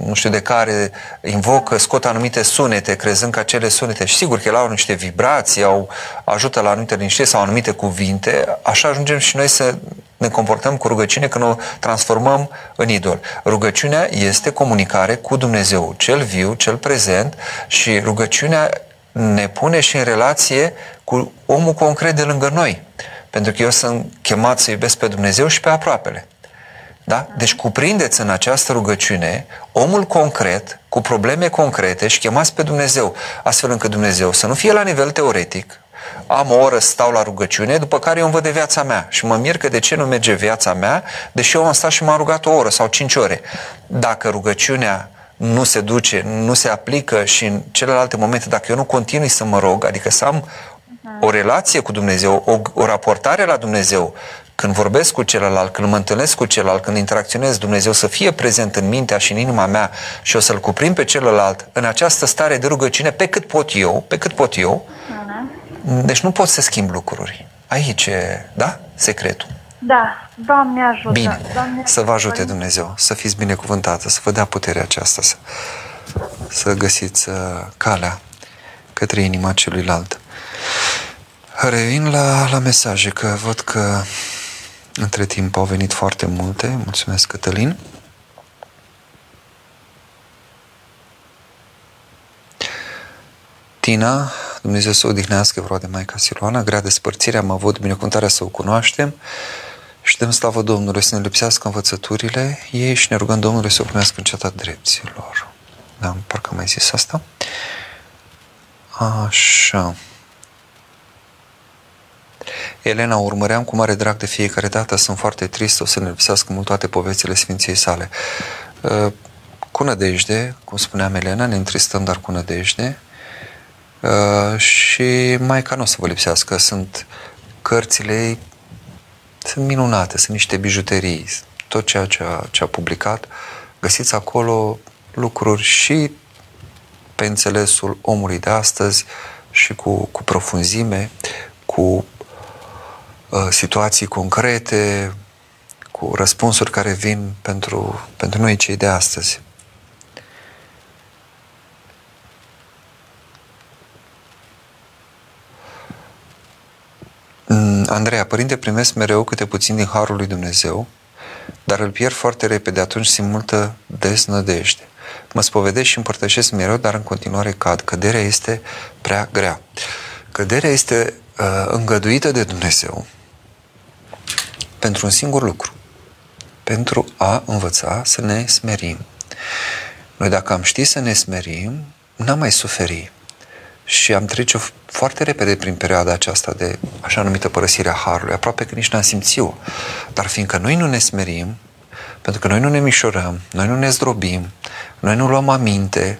nu știu de care, invocă, scot anumite sunete, crezând că acele sunete, și sigur că ele au niște vibrații, au, ajută la anumite liniștiri sau anumite cuvinte, așa ajungem și noi să ne comportăm cu rugăciune când o transformăm în idol. Rugăciunea este comunicare cu Dumnezeu, cel viu, cel prezent și rugăciunea ne pune și în relație cu omul concret de lângă noi. Pentru că eu sunt chemat să iubesc pe Dumnezeu și pe aproapele. Da? Deci cuprindeți în această rugăciune omul concret, cu probleme concrete și chemați pe Dumnezeu, astfel încât Dumnezeu să nu fie la nivel teoretic, am o oră, stau la rugăciune, după care eu îmi văd de viața mea. Și mă mir că de ce nu merge viața mea, deși eu am stat și m-am rugat o oră sau cinci ore. Dacă rugăciunea nu se duce, nu se aplică și în celelalte momente, dacă eu nu continui să mă rog, adică să am o relație cu Dumnezeu, o, o raportare la Dumnezeu, când vorbesc cu celălalt, când mă întâlnesc cu celălalt, când interacționez, Dumnezeu să fie prezent în mintea și în inima mea și o să-L cuprind pe celălalt în această stare de rugăciune pe cât pot eu, pe cât pot eu, deci nu poți să schimbi lucruri. Aici e, da? Secretul. Da, Doamne ajută. Bine, Doamne să vă ajute Dumnezeu, să fiți binecuvântată, să vă dea puterea aceasta, să, să găsiți uh, calea către inima celuilalt. Revin la, la mesaje, că văd că între timp au venit foarte multe. Mulțumesc, Cătălin. Tina, Dumnezeu să o odihnească, vreau de Maica Siloana, grea despărțire, am avut binecuvântarea să o cunoaștem și dăm slavă Domnului să ne lipsească învățăturile ei și ne rugăm Domnului să o primească în ceața drepților. Da, parcă mai zis asta. Așa. Elena, urmăream cu mare drag de fiecare dată, sunt foarte trist, o să ne lipsească mult toate povețile Sfinției sale. Uh, cu nădejde, cum spuneam Elena, ne întristăm, dar cu nădejde. Uh, și mai ca nu o să vă lipsească, sunt cărțile, sunt minunate, sunt niște bijuterii, tot ceea ce a, ce a publicat, găsiți acolo lucruri și pe înțelesul omului de astăzi și cu, cu profunzime, cu uh, situații concrete, cu răspunsuri care vin pentru, pentru noi cei de astăzi. Andreea, părinte, primesc mereu câte puțin din Harul lui Dumnezeu, dar îl pierd foarte repede, atunci simt multă deznădejde. Mă spovedesc și împărtășesc mereu, dar în continuare cad. Căderea este prea grea. Căderea este uh, îngăduită de Dumnezeu pentru un singur lucru. Pentru a învăța să ne smerim. Noi dacă am ști să ne smerim, n-am mai suferi. Și am trece foarte repede prin perioada aceasta de așa numită părăsire a Harului, aproape că nici n-am simțit-o. Dar fiindcă noi nu ne smerim, pentru că noi nu ne mișorăm, noi nu ne zdrobim, noi nu luăm aminte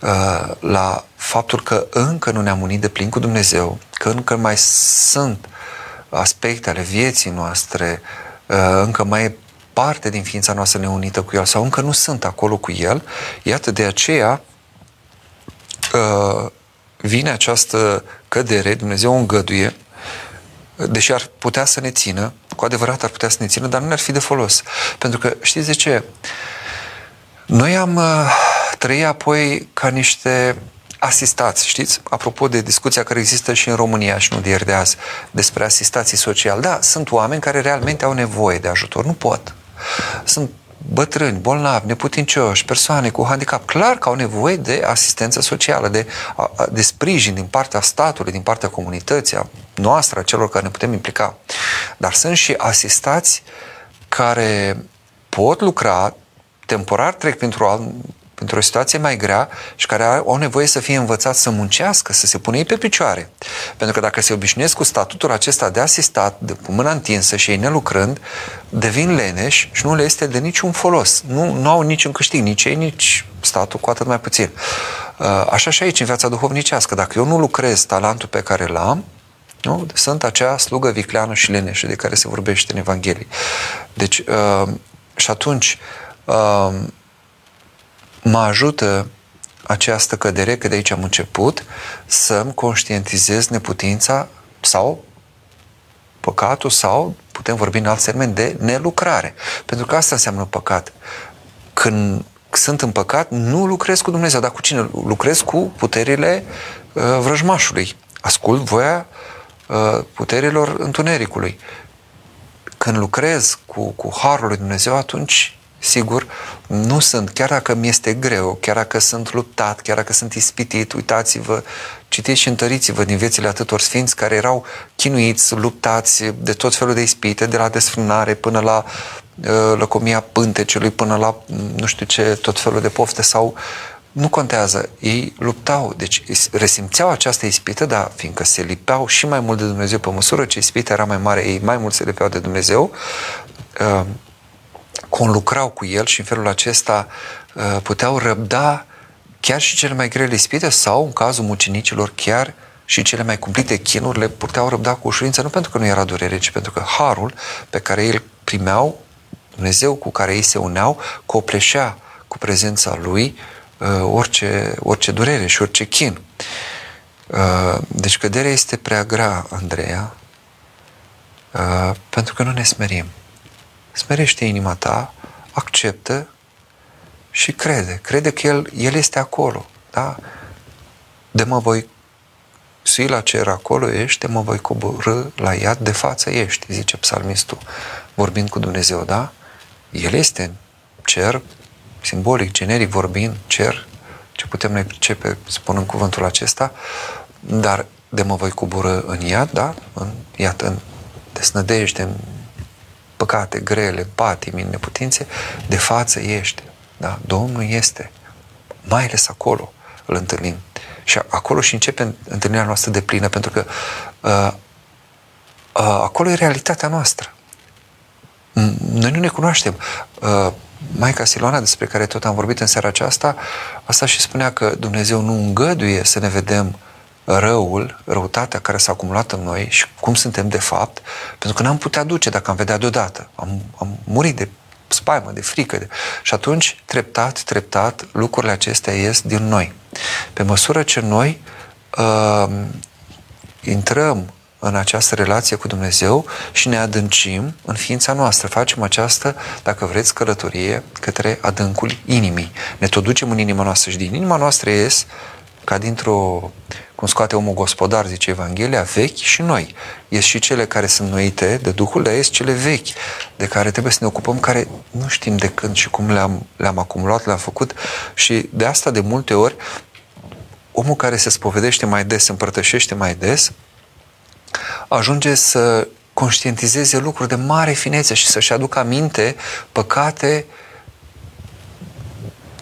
uh, la faptul că încă nu ne-am unit de plin cu Dumnezeu, că încă mai sunt aspecte ale vieții noastre, uh, încă mai e parte din ființa noastră neunită cu El sau încă nu sunt acolo cu El, iată de aceea uh, vine această cădere, Dumnezeu o îngăduie, deși ar putea să ne țină, cu adevărat ar putea să ne țină, dar nu ne-ar fi de folos. Pentru că, știți de ce? Noi am uh, trăit apoi ca niște asistați, știți? Apropo de discuția care există și în România și nu de ieri de azi despre asistații sociali. Da, sunt oameni care realmente au nevoie de ajutor, nu pot. Sunt bătrâni, bolnavi, neputincioși, persoane cu handicap, clar că au nevoie de asistență socială, de, de sprijin din partea statului, din partea comunității, a noastră, a celor care ne putem implica. Dar sunt și asistați care pot lucra temporar trec printr-o, printr-o situație mai grea și care au nevoie să fie învățați să muncească, să se pună ei pe picioare. Pentru că dacă se obișnuiesc cu statutul acesta de asistat, de, cu mâna întinsă și ei nelucrând, devin leneși și nu le este de niciun folos. Nu, nu au niciun câștig, nici ei, nici statul, cu atât mai puțin. Uh, așa și aici, în viața duhovnicească. Dacă eu nu lucrez talentul pe care l-am, nu? Sunt acea slugă vicleană și leneșă de care se vorbește în Evanghelie. Deci, uh, și atunci, mă ajută această cădere, că de aici am început, să-mi conștientizez neputința sau păcatul sau, putem vorbi în alt termen, de nelucrare. Pentru că asta înseamnă păcat. Când sunt în păcat, nu lucrez cu Dumnezeu, dar cu cine? Lucrez cu puterile uh, vrăjmașului. Ascult voia uh, puterilor întunericului. Când lucrez cu, cu Harul lui Dumnezeu, atunci sigur, nu sunt, chiar dacă mi este greu, chiar dacă sunt luptat, chiar dacă sunt ispitit, uitați-vă, citiți și întăriți-vă din viețile atâtor sfinți care erau chinuiți, luptați de tot felul de ispite, de la desfrânare până la uh, lăcomia pântecelui, până la nu știu ce, tot felul de pofte sau nu contează, ei luptau, deci resimțeau această ispită, dar fiindcă se lipeau și mai mult de Dumnezeu pe măsură ce ispita era mai mare, ei mai mult se lipeau de Dumnezeu, uh, conlucrau cu el și în felul acesta uh, puteau răbda chiar și cele mai grele ispite sau, în cazul mucenicilor, chiar și cele mai cumplite chinuri le puteau răbda cu ușurință, nu pentru că nu era durere, ci pentru că harul pe care ei îl primeau, Dumnezeu cu care ei se uneau, copleșea cu prezența lui uh, orice, orice durere și orice chin. Uh, deci căderea este prea grea, Andreea, pentru că nu ne smerim smerește inima ta, acceptă și crede. Crede că El, El este acolo. Da? De mă voi sui la cer, acolo ești, de mă voi coborâ la iad, de față ești, zice psalmistul, vorbind cu Dumnezeu, da? El este în cer, simbolic, generic vorbind, cer, ce putem noi pricepe spunând cuvântul acesta, dar de mă voi coborâ în iad, da? În, iată, în desnădejde, în păcate grele, patimi, neputințe, de față ești. Da? Domnul este. Mai ales acolo îl întâlnim. Și acolo și începe întâlnirea noastră de plină, pentru că uh, acolo e realitatea noastră. Noi nu ne cunoaștem. Maica Siloana, despre care tot am vorbit în seara aceasta, asta și spunea că Dumnezeu nu îngăduie să ne vedem răul, răutatea care s-a acumulat în noi și cum suntem de fapt, pentru că n-am putea duce dacă am vedea deodată. Am, am murit de spaimă, de frică. De... Și atunci, treptat, treptat, lucrurile acestea ies din noi. Pe măsură ce noi uh, intrăm în această relație cu Dumnezeu și ne adâncim în ființa noastră. Facem această, dacă vreți, călătorie către adâncul inimii. Ne tot ducem în inima noastră și din inima noastră ies ca dintr-o, cum scoate omul gospodar, zice Evanghelia, vechi și noi. Ies și cele care sunt noite de Duhul, dar ies cele vechi, de care trebuie să ne ocupăm, care nu știm de când și cum le-am, le-am acumulat, le-am făcut și de asta de multe ori omul care se spovedește mai des, se împărtășește mai des, ajunge să conștientizeze lucruri de mare finețe și să-și aducă aminte păcate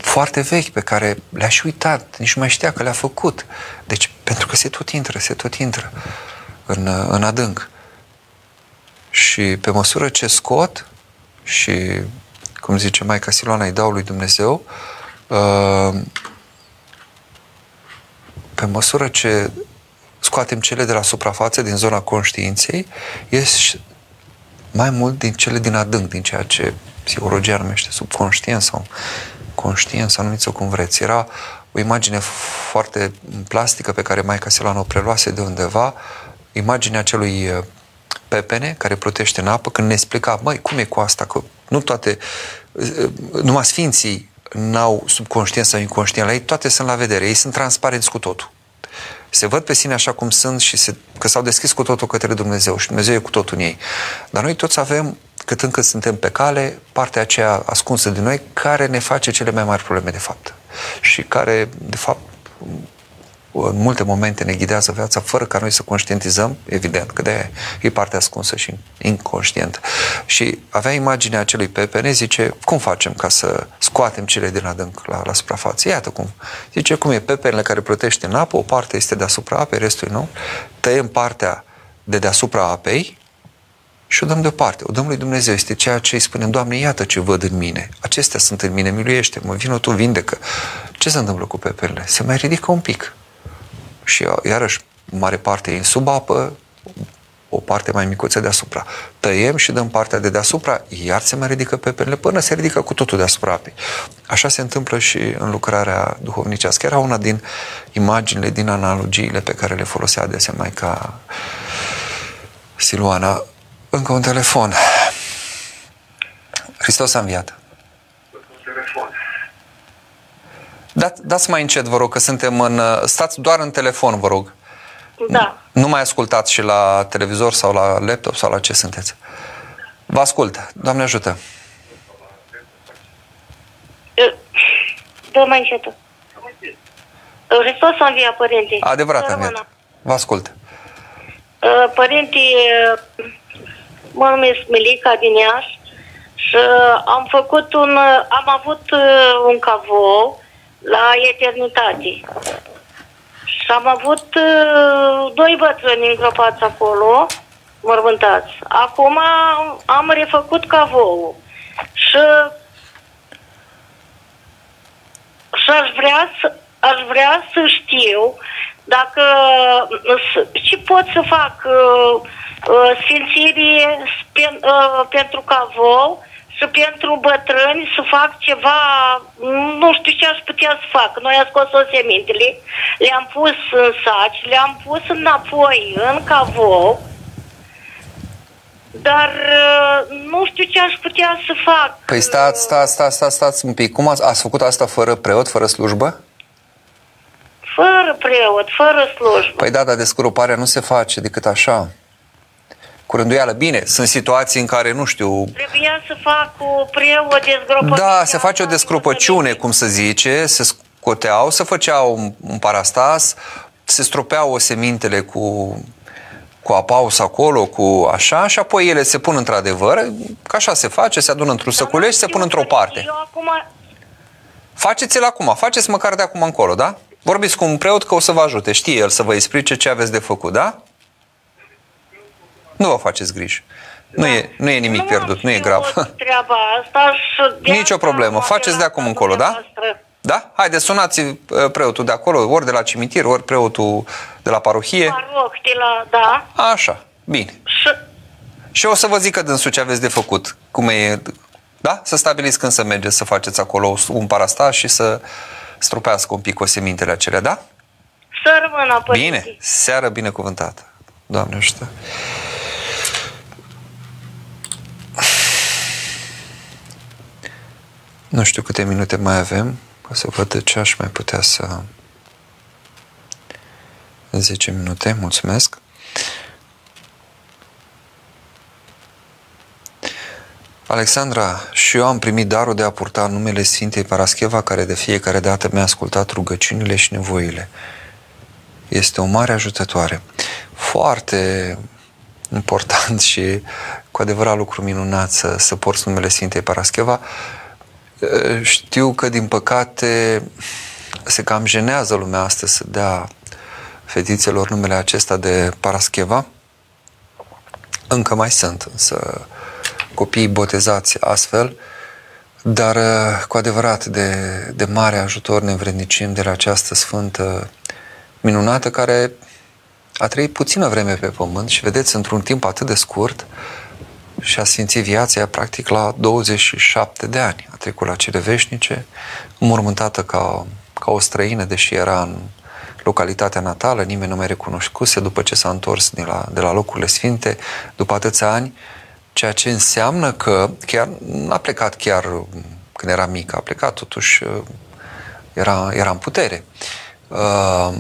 foarte vechi pe care le-aș și uitat, nici nu mai știa că le-a făcut. Deci, pentru că se tot intră, se tot intră în, în adânc. Și pe măsură ce scot și, cum zice Maica Siloana, îi dau lui Dumnezeu, uh, pe măsură ce scoatem cele de la suprafață, din zona conștiinței, ies mai mult din cele din adânc, din ceea ce psihologia numește subconștient sau conștient, să numiți-o cum vreți. Era o imagine foarte plastică pe care Maica Silano o preluase de undeva, imaginea acelui uh, pepene care plutește în apă, când ne explica, măi, cum e cu asta, că nu toate, uh, numai sfinții n-au subconștient sau inconștient la ei, toate sunt la vedere, ei sunt transparenți cu totul se văd pe sine așa cum sunt și se, că s-au deschis cu totul către Dumnezeu și Dumnezeu e cu totul în ei. Dar noi toți avem, cât încă suntem pe cale, partea aceea ascunsă de noi care ne face cele mai mari probleme de fapt și care, de fapt, în multe momente ne ghidează viața fără ca noi să conștientizăm, evident, că de e partea ascunsă și inconștientă. Și avea imaginea acelui pepene, zice, cum facem ca să scoatem cele din adânc la, la suprafață? Iată cum. Zice, cum e pepenele care plătește în apă, o parte este deasupra apei, restul nu. Tăiem partea de deasupra apei și o dăm deoparte. O dăm lui Dumnezeu. Este ceea ce îi spunem, Doamne, iată ce văd în mine. Acestea sunt în mine, miluiește-mă, vină Tu, vindecă. Ce se întâmplă cu pepenele? Se mai ridică un pic și iarăși mare parte e în sub apă, o parte mai micuță deasupra. Tăiem și dăm partea de deasupra, iar se mai ridică pepenele până se ridică cu totul deasupra apei. Așa se întâmplă și în lucrarea duhovnicească. Era una din imaginile, din analogiile pe care le folosea adesea mai ca Siluana. Încă un telefon. Hristos a înviat. Da, dați mai încet, vă rog, că suntem în... Stați doar în telefon, vă rog. Da. Nu mai ascultați și la televizor sau la laptop sau la ce sunteți. Vă ascult. Doamne ajută. Dă mai încet. Hristos a înviat, părinte. Adevărat, a înviat. Vă ascult. Părinte, mă numesc Melica din Iași și am făcut un... Am avut un cavou la eternitate. Și am avut uh, doi bătrâni îngropați acolo, mormântați. Acum am refăcut cavou și și aș vrea să, aș vrea să știu dacă ce pot să fac uh, uh, sfințirie pen, uh, pentru cavou și pentru bătrâni să fac ceva, nu știu ce aș putea să fac. Noi am scos o semintele, le-am pus în saci, le-am pus înapoi în cavou, dar uh, nu știu ce aș putea să fac. Păi stați, stați, stați, stați, stați un pic. Cum ați, ați făcut asta fără preot, fără slujbă? Fără preot, fără slujbă. Păi da, dar descroparea nu se face decât așa cu rânduială. Bine, sunt situații în care, nu știu... Trebuia să fac o preot dezgropăciune. Da, se face o descropăciune, cum se zice, se scoteau, se făceau un, un parastas, se stropeau semintele cu cu apaus acolo, cu așa, și apoi ele se pun într-adevăr, că așa se face, se adună într-un săculeș și se pun într-o parte. Eu acum... Faceți-l acum, faceți măcar de acum încolo, da? Vorbiți cu un preot că o să vă ajute, știe el să vă explice ce aveți de făcut, da? Nu vă faceți griji. Nu, e, nu e nimic Nu pierdut, nu e știu grav. treaba asta și de Nicio asta problemă. am Faceți de acum încolo, da? dumneavoastră. Da? Haideți, sunați uh, preotul de acolo, ori de la cimitir, ori preotul de la parohie. Mă rog, de la, da, Așa, bine. și Și o să vă zică dânsul ce aveți de făcut. Cum e, da? Să stabiliți când să mergeți să faceți acolo un parastas și să stropească un pic osemintele acelea, da? să rămână, părinte. Bine, seară binecuvântată. Doamne ajută. Nu știu câte minute mai avem, ca să văd de ce aș mai putea să... 10 minute, mulțumesc. Alexandra, și eu am primit darul de a purta numele Sfintei Parascheva, care de fiecare dată mi-a ascultat rugăciunile și nevoile. Este o mare ajutătoare. Foarte important și cu adevărat lucru minunat să, să porți numele Sfintei Parascheva. Știu că, din păcate, se cam jenează lumea astăzi să dea fetițelor numele acesta de Parascheva. Încă mai sunt, însă copiii botezați astfel, dar cu adevărat de, de mare ajutor ne învrednicim de la această sfântă minunată care a trăit puțină vreme pe pământ și vedeți, într-un timp atât de scurt și a sfințit viața ea practic la 27 de ani. A trecut la cele veșnice, mormântată ca, ca o străină, deși era în localitatea natală, nimeni nu mai recunoscuse după ce s-a întors de la, de la locurile sfinte, după atâția ani, ceea ce înseamnă că chiar n-a plecat chiar când era mică, a plecat totuși, era, era în putere. Uh,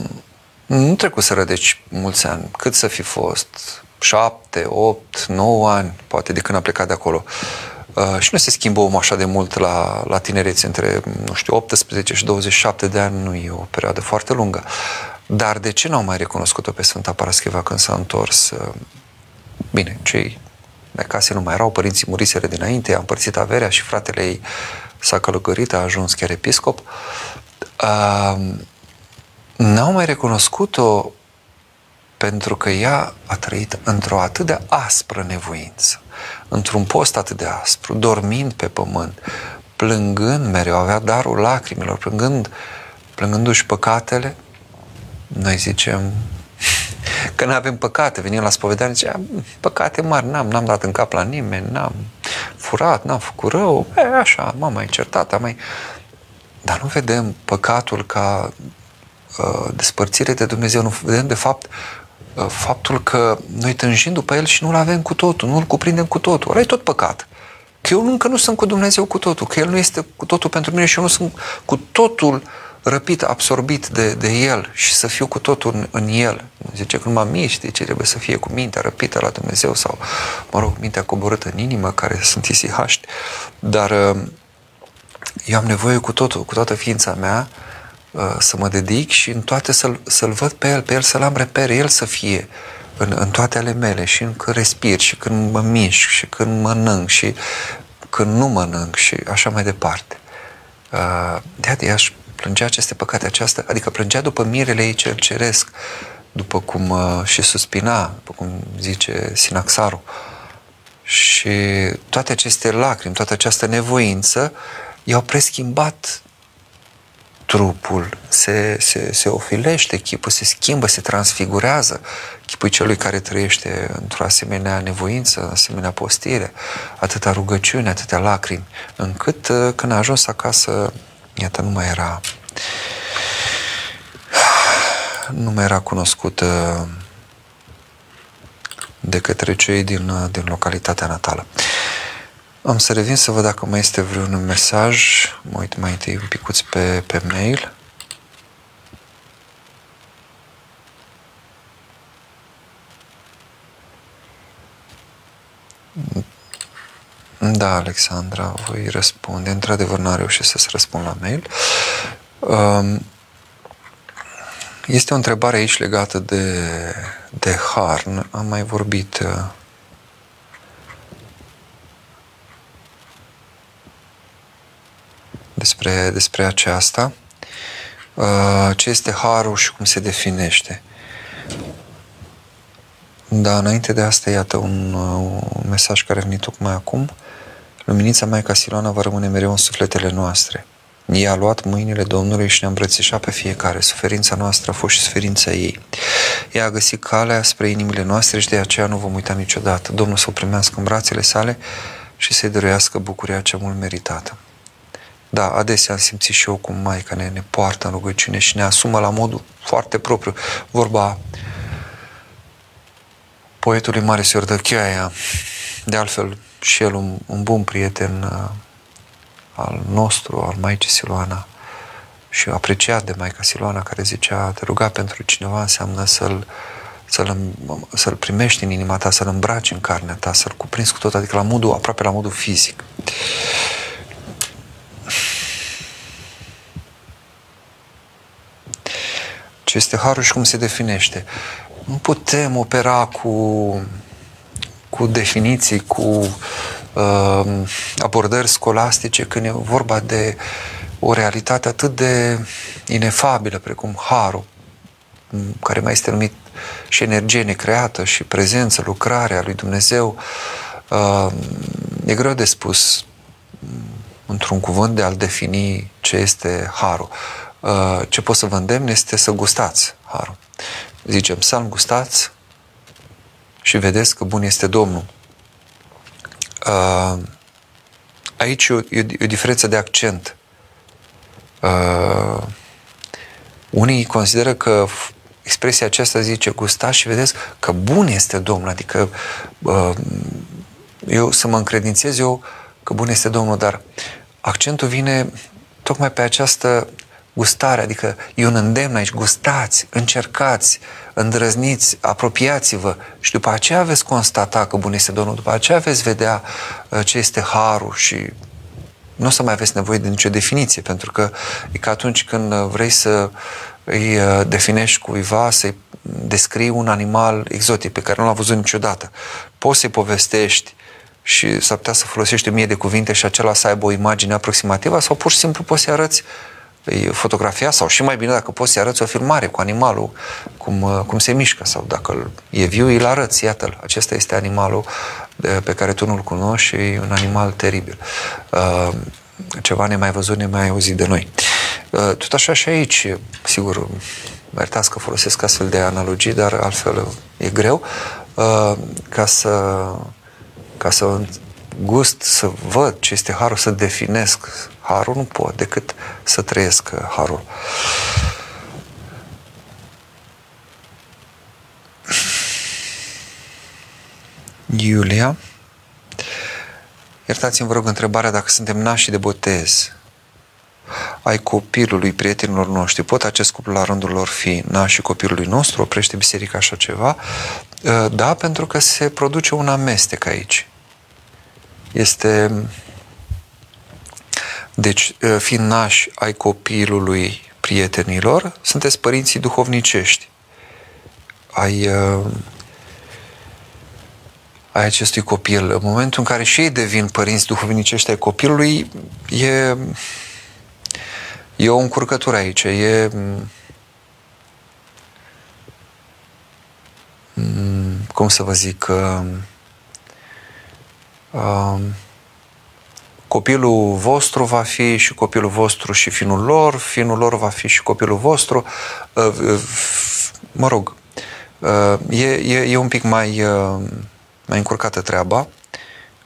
nu trecuseră deci mulți ani, cât să fi fost, șapte, opt, nouă ani, poate de când a plecat de acolo. Uh, și nu se schimbă omul așa de mult la, la tinerețe, între, nu știu, 18 și 27 de ani, nu e o perioadă foarte lungă. Dar de ce n-au mai recunoscut-o pe Sfânta Parascheva când s-a întors? Uh, bine, cei de case nu mai erau, părinții muriseră dinainte, a împărțit averea și fratele ei s-a călătorit, a ajuns chiar episcop. Uh, n-au mai recunoscut-o pentru că ea a trăit într-o atât de aspră nevoință, într-un post atât de aspru, dormind pe pământ, plângând mereu, avea darul lacrimilor, plângând, plângându-și păcatele. Noi zicem că nu avem păcate, venim la spovedanie, zicea, păcate mari, n-am, n-am dat în cap la nimeni, n-am furat, n-am făcut rău, e, așa, m-am mai certat, am mai... Dar nu vedem păcatul ca uh, despărțire de Dumnezeu, nu vedem de fapt uh, faptul că noi tânjim după El și nu-L avem cu totul, nu-L cuprindem cu totul. Ăla e tot păcat. Că eu încă nu sunt cu Dumnezeu cu totul, că El nu este cu totul pentru mine și eu nu sunt cu totul răpit, absorbit de, de El și să fiu cu totul în, în El. Zice că numai mie știi ce trebuie să fie cu mintea răpită la Dumnezeu sau, mă rog, mintea coborâtă în inimă, care sunt isihaști. Dar eu am nevoie cu totul, cu toată ființa mea, să mă dedic și în toate să-l, să-l văd pe El, pe El să-L am repere, El să fie în, în toate ale mele și în când respir și când mă mișc și când mănânc și când nu mănânc și așa mai departe. De ea aș plângea aceste păcate, aceasta, adică plângea după mirele ei cel ceresc, după cum uh, și suspina, după cum zice Sinaxarul. Și toate aceste lacrimi, toată această nevoință i-au preschimbat trupul, se, se, se ofilește chipul, se schimbă, se transfigurează chipul celui care trăiește într-o asemenea nevoință, asemenea postire, atâta rugăciune, atâtea lacrimi, încât uh, când a ajuns acasă iată, nu mai era nu mai era cunoscută de către cei din, din localitatea natală. Am să revin să văd dacă mai este vreun mesaj. Mă uit mai întâi un picuț pe, pe mail. Da, Alexandra, voi răspunde. Într-adevăr, n-am reușit să-ți răspund la mail. Um, este o întrebare aici legată de, de har. Am mai vorbit despre, despre aceasta. Uh, ce este harul și cum se definește? Da, înainte de asta, iată un, un mesaj care a venit tocmai acum. Luminița Maica Siloana va rămâne mereu în sufletele noastre. Ea a luat mâinile Domnului și ne-a îmbrățișat pe fiecare. Suferința noastră a fost și suferința ei. Ea a găsit calea spre inimile noastre și de aceea nu vom uita niciodată. Domnul să o primească în brațele sale și să-i dăruiască bucuria cea mult meritată. Da, adesea am simțit și eu cum Maica ne, ne poartă în rugăciune și ne asumă la modul foarte propriu. Vorba poetului Mare Siordăcheaia, de altfel și el un, un bun prieten uh, al nostru, al Maicii Siloana, și apreciat de Maica Siloana, care zicea, te ruga pentru cineva înseamnă să-l, să-l, să-l primești în inima ta, să-l îmbraci în carnea ta, să-l cuprinzi cu tot, adică la modul, aproape la modul fizic. Ce este harul și cum se definește? Nu putem opera cu, cu definiții, cu uh, abordări scolastice când e vorba de o realitate atât de inefabilă precum harul, care mai este numit și energie necreată și prezență, lucrarea lui Dumnezeu. Uh, e greu de spus într-un cuvânt de a-l defini ce este harul. Uh, ce pot să vă îndemn este să gustați harul. Zicem, psalm gustați și vedeți că bun este Domnul. Uh, aici e o, e o diferență de accent. Uh, unii consideră că expresia aceasta zice gustați și vedeți că bun este Domnul, adică eu să mă încredințez eu că bun este Domnul, dar accentul vine tocmai pe această gustare, adică e un îndemn aici, gustați, încercați, îndrăzniți, apropiați-vă și după aceea veți constata că bun este Domnul, după aceea veți vedea uh, ce este harul și nu o să mai aveți nevoie de nicio definiție, pentru că e ca atunci când uh, vrei să îi uh, definești cuiva, să-i descrii un animal exotic pe care nu l-a văzut niciodată. Poți să-i povestești și s-ar putea să folosești o mie de cuvinte și acela să aibă o imagine aproximativă sau pur și simplu poți să-i arăți fotografia sau și mai bine dacă poți să arăți o filmare cu animalul cum, uh, cum se mișcă sau dacă e viu, îl arăți, iată-l, acesta este animalul pe care tu nu-l cunoști și e un animal teribil. Uh, ceva nemai văzut, nemai auzit de noi. Uh, tot așa și aici, sigur, mă iertați că folosesc astfel de analogii, dar altfel e greu, ca să, ca să gust, să văd ce este harul, să definesc harul, nu pot decât să trăiesc harul. Iulia, iertați-mi, vă rog, întrebarea dacă suntem nași de botez ai copilului prietenilor noștri, pot acest cuplu la rândul lor fi nașii copilului nostru? Oprește biserica așa ceva? Da, pentru că se produce un amestec aici este deci, ă, fiind nași ai copilului prietenilor, sunteți părinții duhovnicești ai, ă, ai acestui copil. În momentul în care și ei devin părinți duhovnicești ai copilului, e, e o încurcătură aici. E, cum să vă zic, copilul vostru va fi și copilul vostru și finul lor, finul lor va fi și copilul vostru. Uh, uh, mă rog, uh, e, e, e un pic mai, mai încurcată treaba.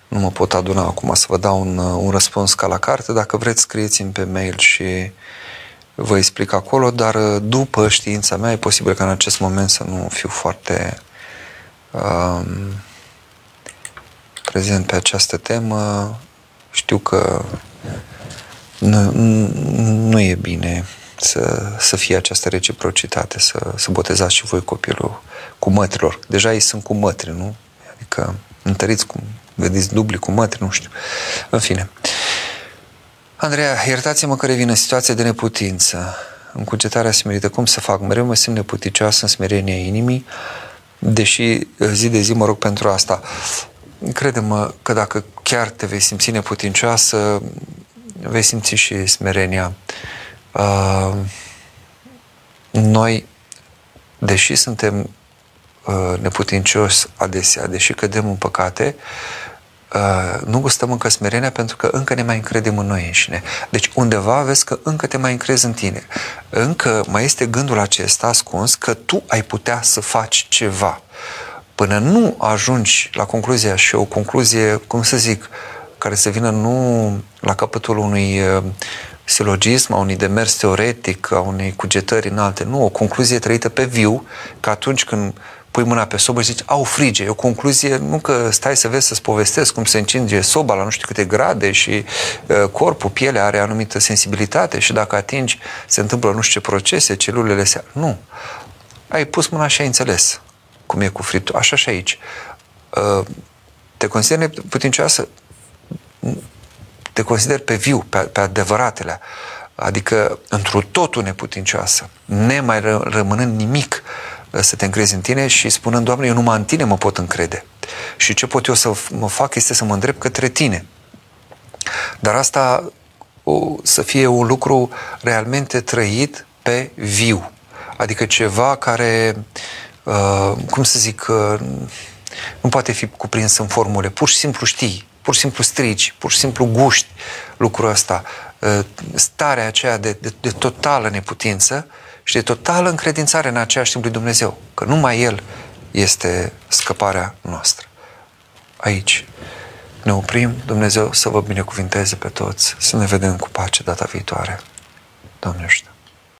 Nu mă pot aduna acum să vă dau un, un răspuns ca la carte. Dacă vreți, scrieți-mi pe mail și vă explic acolo, dar după știința mea e posibil că în acest moment să nu fiu foarte um, prezent pe această temă. Știu că nu, nu e bine să, să fie această reciprocitate, să, să botezați și voi copilul cu mătrilor. Deja ei sunt cu mătri, nu? Adică întăriți cum vedeți dubli cu mătri, nu știu. În fine. Andreea, iertați-mă că revin în situația de neputință. În cugetarea smerită, cum să fac? Mereu mă simt neputicioasă în smerenia inimii, deși zi de zi mă rog pentru asta crede-mă că dacă chiar te vei simți neputincioasă, vei simți și smerenia. Uh, noi, deși suntem uh, neputincios adesea, deși cădem în păcate, uh, nu gustăm încă smerenia pentru că încă ne mai încredem în noi înșine. Deci undeva vezi că încă te mai încrezi în tine. Încă mai este gândul acesta ascuns că tu ai putea să faci ceva. Până nu ajungi la concluzia și o concluzie, cum să zic, care să vină nu la capătul unui uh, silogism, a unui demers teoretic, a unei cugetări înalte, nu, o concluzie trăită pe viu, că atunci când pui mâna pe sobă și zici, au frige. E o concluzie, nu că stai să vezi, să-ți povestesc cum se încinge soba la nu știu câte grade și uh, corpul, pielea are anumită sensibilitate și dacă atingi, se întâmplă nu știu ce procese, celulele se... Nu. Ai pus mâna și ai înțeles cum e cu fritul. Așa și aici. Uh, te consideri neputincioasă? Te consider pe viu, pe, pe adevăratele. Adică într-o totul neputincioasă, nemai ră, rămânând nimic uh, să te încrezi în tine și spunând, Doamne, eu numai în tine mă pot încrede. Și ce pot eu să mă fac este să mă îndrept către tine. Dar asta o, să fie un lucru realmente trăit pe viu. Adică ceva care, uh, cum să zic, uh, nu poate fi cuprins în formule. Pur și simplu știi, pur și simplu strigi, pur și simplu guști lucrul ăsta. Uh, starea aceea de, de, de totală neputință și de totală încredințare în același timp lui Dumnezeu. Că numai El este scăparea noastră. Aici ne oprim, Dumnezeu să vă binecuvinteze pe toți, să ne vedem cu pace data viitoare. Doamne ajută!